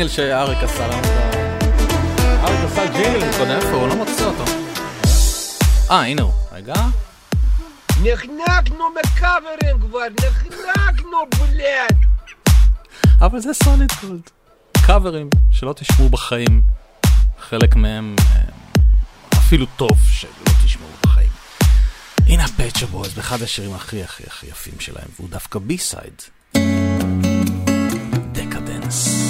הג'ינגל שאריק עשה לנו. אריק עשה ג'ינגל קודם, איפה הוא? לא מוצא אותו. אה, הנה הוא. רגע. נחנקנו מקאברים כבר, נחנקנו בולט. אבל זה Solid Gold. קאברים שלא תשמעו בחיים. חלק מהם אה, אפילו טוב שלא תשמעו בחיים. הנה ה Pet Shop Boys באחד השירים הכי הכי הכי יפים שלהם, והוא דווקא B-side. דקדנס.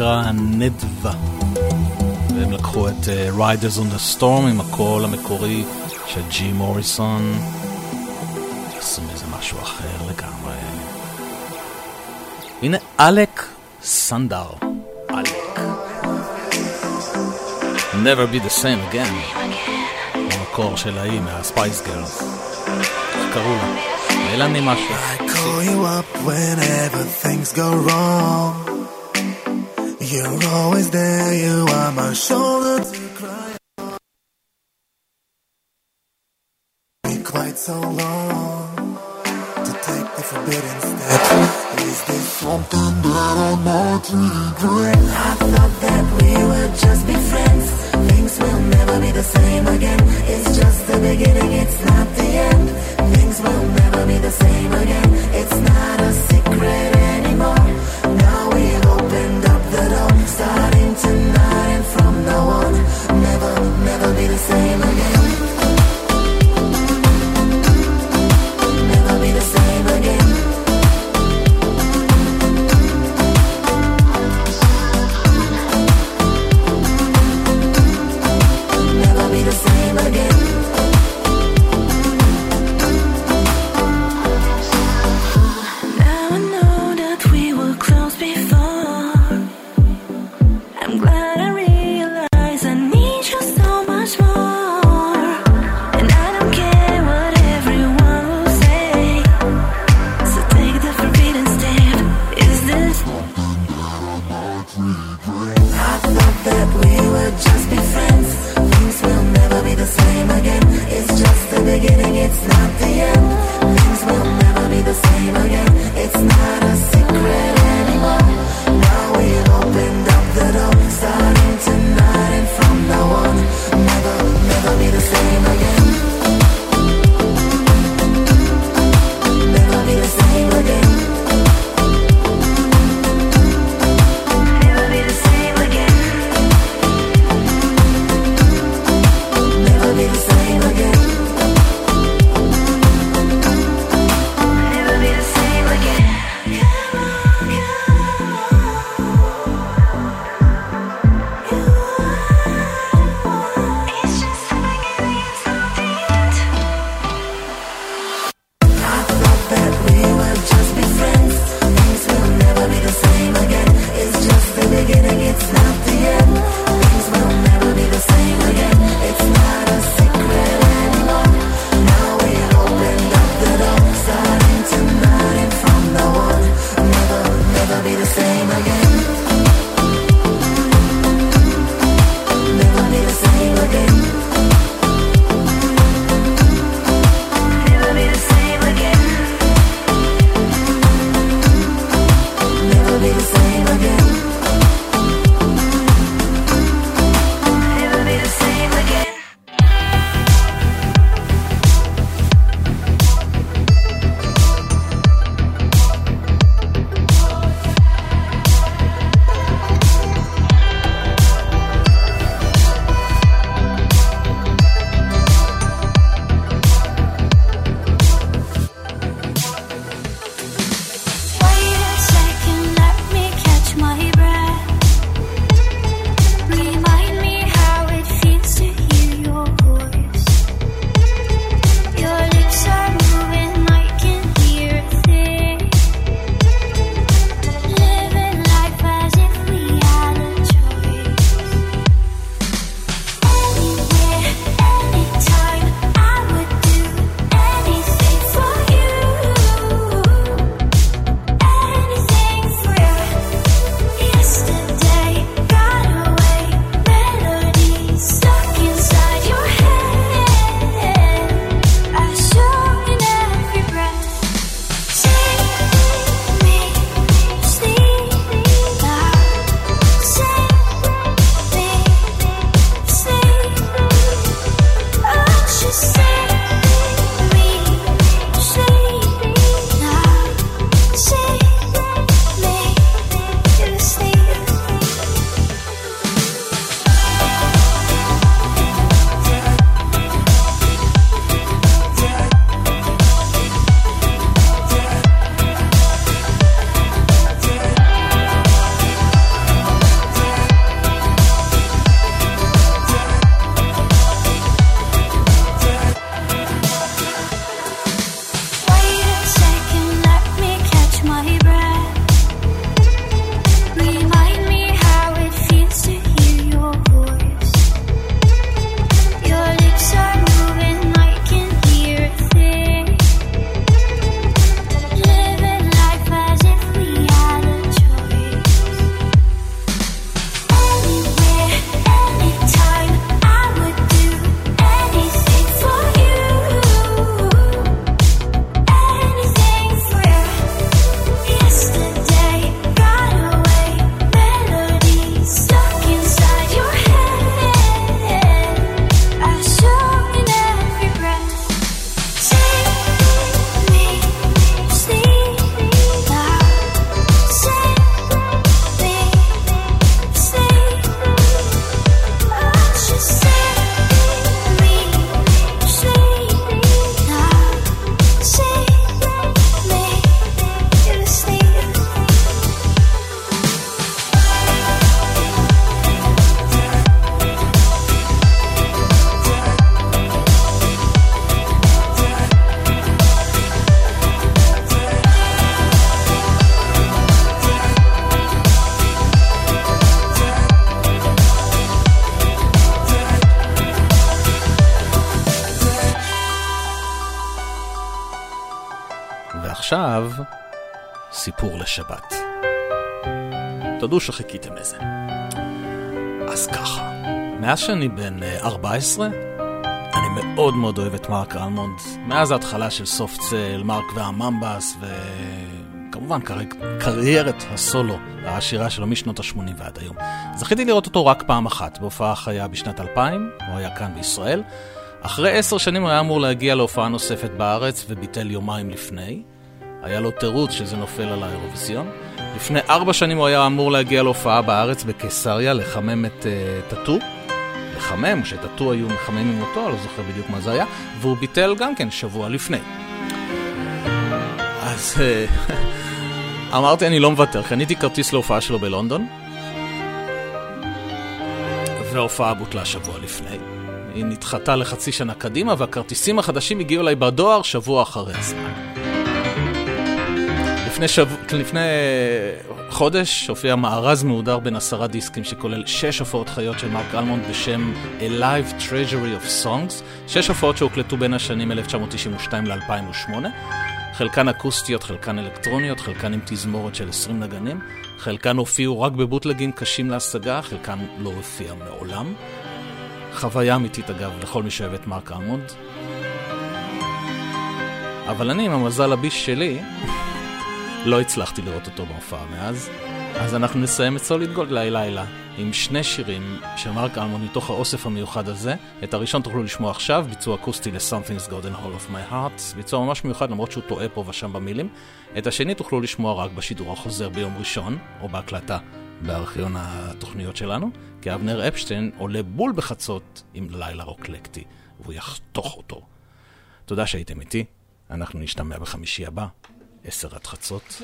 ההרכב הזה נקרא נדבה. והם לקחו את uh, Riders on the Storm עם הקול המקורי של ג'י מוריסון. עשו מזה משהו אחר לגמרי. הנה אלק סנדר. אלק. Never be the same again. המקור של ההיא מהספייס גרלס. איך קראו לה? מלאני משהו. I call you up whenever things go wrong You're always there, you are my shoulder to cry on. Me quite so long to take the forbidden step. Is this something that not to regret? ועכשיו, סיפור לשבת. תודו שחיכיתם לזה. אז ככה, מאז שאני בן 14, אני מאוד מאוד אוהב את מרק אלמונד. מאז ההתחלה של סופט סל, מרק והממבס, וכמובן קר... קריירת הסולו העשירה שלו משנות ה-80 ועד היום. זכיתי לראות אותו רק פעם אחת, בהופעה חיה בשנת 2000, הוא היה כאן בישראל. אחרי עשר שנים הוא היה אמור להגיע להופעה נוספת בארץ וביטל יומיים לפני. היה לו תירוץ שזה נופל על האירוויזיון. לפני ארבע שנים הוא היה אמור להגיע להופעה בארץ בקיסריה, לחמם את uh, טאטו. לחמם, שטאטו היו מחממים אותו, לא זוכר בדיוק מה זה היה, והוא ביטל גם כן שבוע לפני. אז uh, אמרתי אני לא מוותר, קניתי כרטיס להופעה שלו בלונדון, וההופעה בוטלה שבוע לפני. היא נדחתה לחצי שנה קדימה, והכרטיסים החדשים הגיעו אליי בדואר שבוע אחרי הזמן. לפני, שב... לפני חודש הופיע מארז מהודר בין עשרה דיסקים שכולל שש הופעות חיות של מרק אלמונד בשם A Live Treasury of Songs, שש הופעות שהוקלטו בין השנים 1992 ל-2008, חלקן אקוסטיות, חלקן אלקטרוניות, חלקן עם תזמורת של 20 נגנים, חלקן הופיעו רק בבוטלגים קשים להשגה, חלקן לא הופיע מעולם. חוויה אמיתית אגב לכל מי שאוהב את מרק אלמונד. אבל אני עם המזל הביש שלי לא הצלחתי לראות אותו בהופעה מאז, אז אנחנו נסיים את סוליד גולד לילה עם שני שירים של מרק אלמון מתוך האוסף המיוחד הזה. את הראשון תוכלו לשמוע עכשיו, ביצוע אקוסטי ל-Something's Golden Hall of My Heart, ביצוע ממש מיוחד למרות שהוא טועה פה ושם במילים. את השני תוכלו לשמוע רק בשידור החוזר ביום ראשון, או בהקלטה בארכיון התוכניות שלנו, כי אבנר אפשטיין עולה בול בחצות עם לילה רוקלקטי, והוא יחתוך אותו. תודה שהייתם איתי, אנחנו נשתמע בחמישי הבא. עשר עד חצות.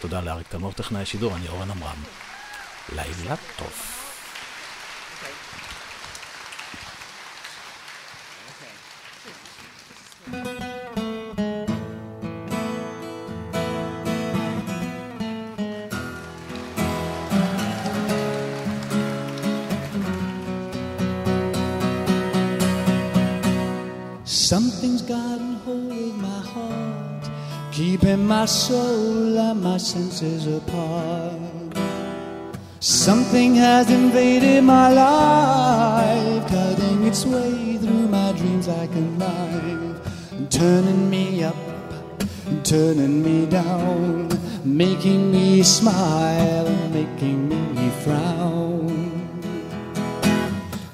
תודה לאריק תלמור, טכנאי השידור, אני אורן עמרם. לילה טוב. Something's gotten keeping my soul and my senses apart. Something has invaded my life, cutting its way through my dreams like a knife, turning me up, turning me down, making me smile, making me frown.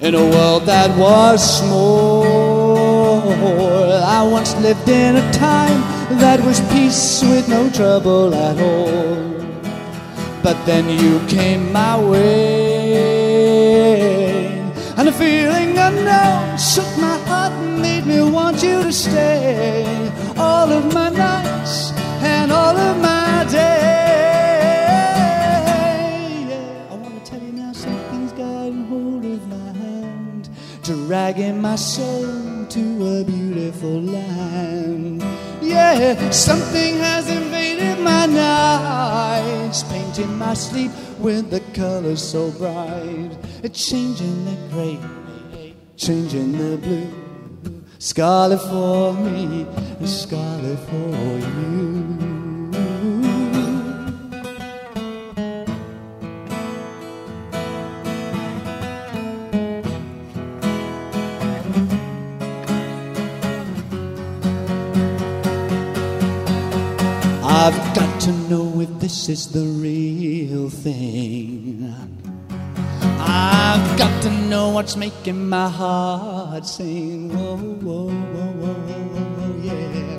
In a world that was small, I once lived in a time that was peace with no trouble at all. But then you came my way, and a feeling unknown shook my heart and made me want you to stay. All of my nights and all of my days. I want to tell you now, something's gotten hold of my hand, dragging my soul to a beautiful land. Yeah, something has invaded my nights, painting my sleep with the colors so bright, It's changing the gray, changing the blue. Scarlet for me, scarlet for you. I've got to know if this is the real thing. I've got to know what's making my heart sing. Whoa, whoa, whoa, whoa, yeah.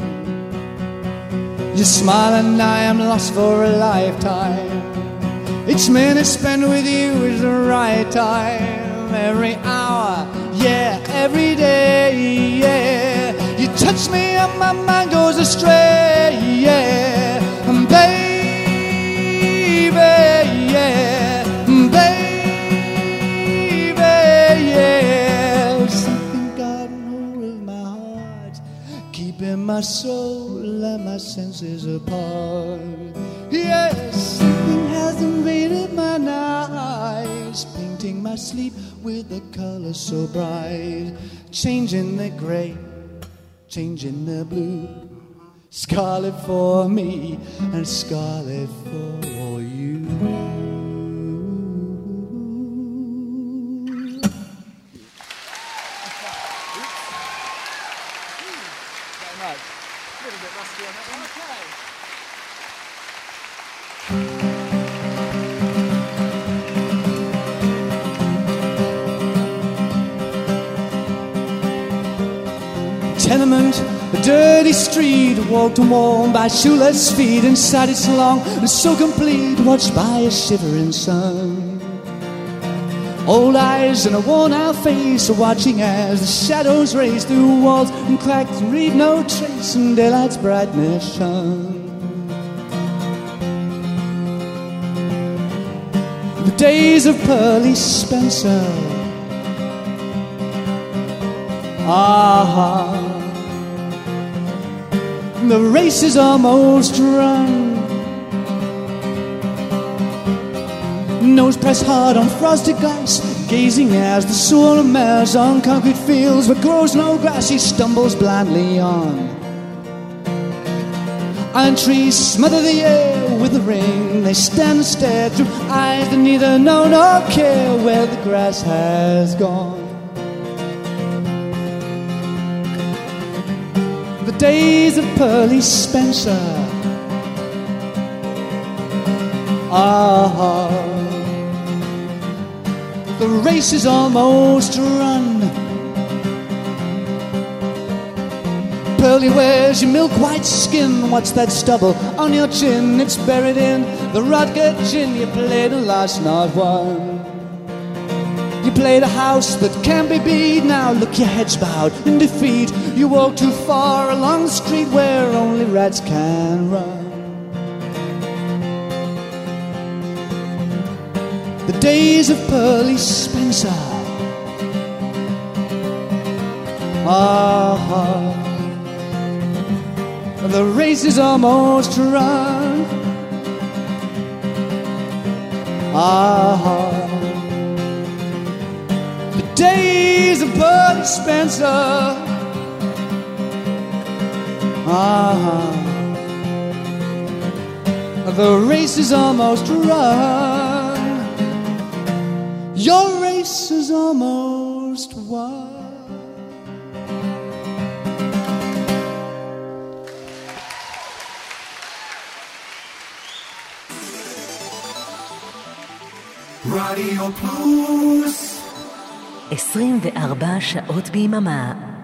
You smile and I am lost for a lifetime. Each minute spent with you is the right time. Every hour, yeah, every day, yeah. You touch me and my mind goes astray, yeah. Baby, yeah. Baby. Something got hold of my heart, keeping my soul and my senses apart. Yes, something has invaded my nights, painting my sleep with a color so bright, changing the gray, changing the blue. Scarlet for me and scarlet for you. Dirty street, walked and by shoeless feet, inside it's long and so complete, watched by a shivering sun. Old eyes and a worn out face are watching as the shadows race through walls and cracks and read no trace in daylight's brightness shone. The days of Pearly Spencer. Ah, the race is almost run. Nose pressed hard on frosted glass, gazing as the soul mares on concrete fields where grows no grass. He stumbles blindly on. Iron trees smother the air with rain. They stand and stare through eyes that neither know nor care where the grass has gone. Days of Pearly Spencer. Ah, the race is almost run. Pearly wears your milk white skin. What's that stubble on your chin? It's buried in the Rutger gin. You played lost, not one. Played a house that can't be beat. Now look, your head's bowed in defeat. You walk too far along the street where only rats can run. The days of Pearly Spencer. Ah, ah. the race is almost run. Ah, the days of Bud Spencer. Ah, the race is almost run. Your race is almost won. Radio Plus. 24 שעות ביממה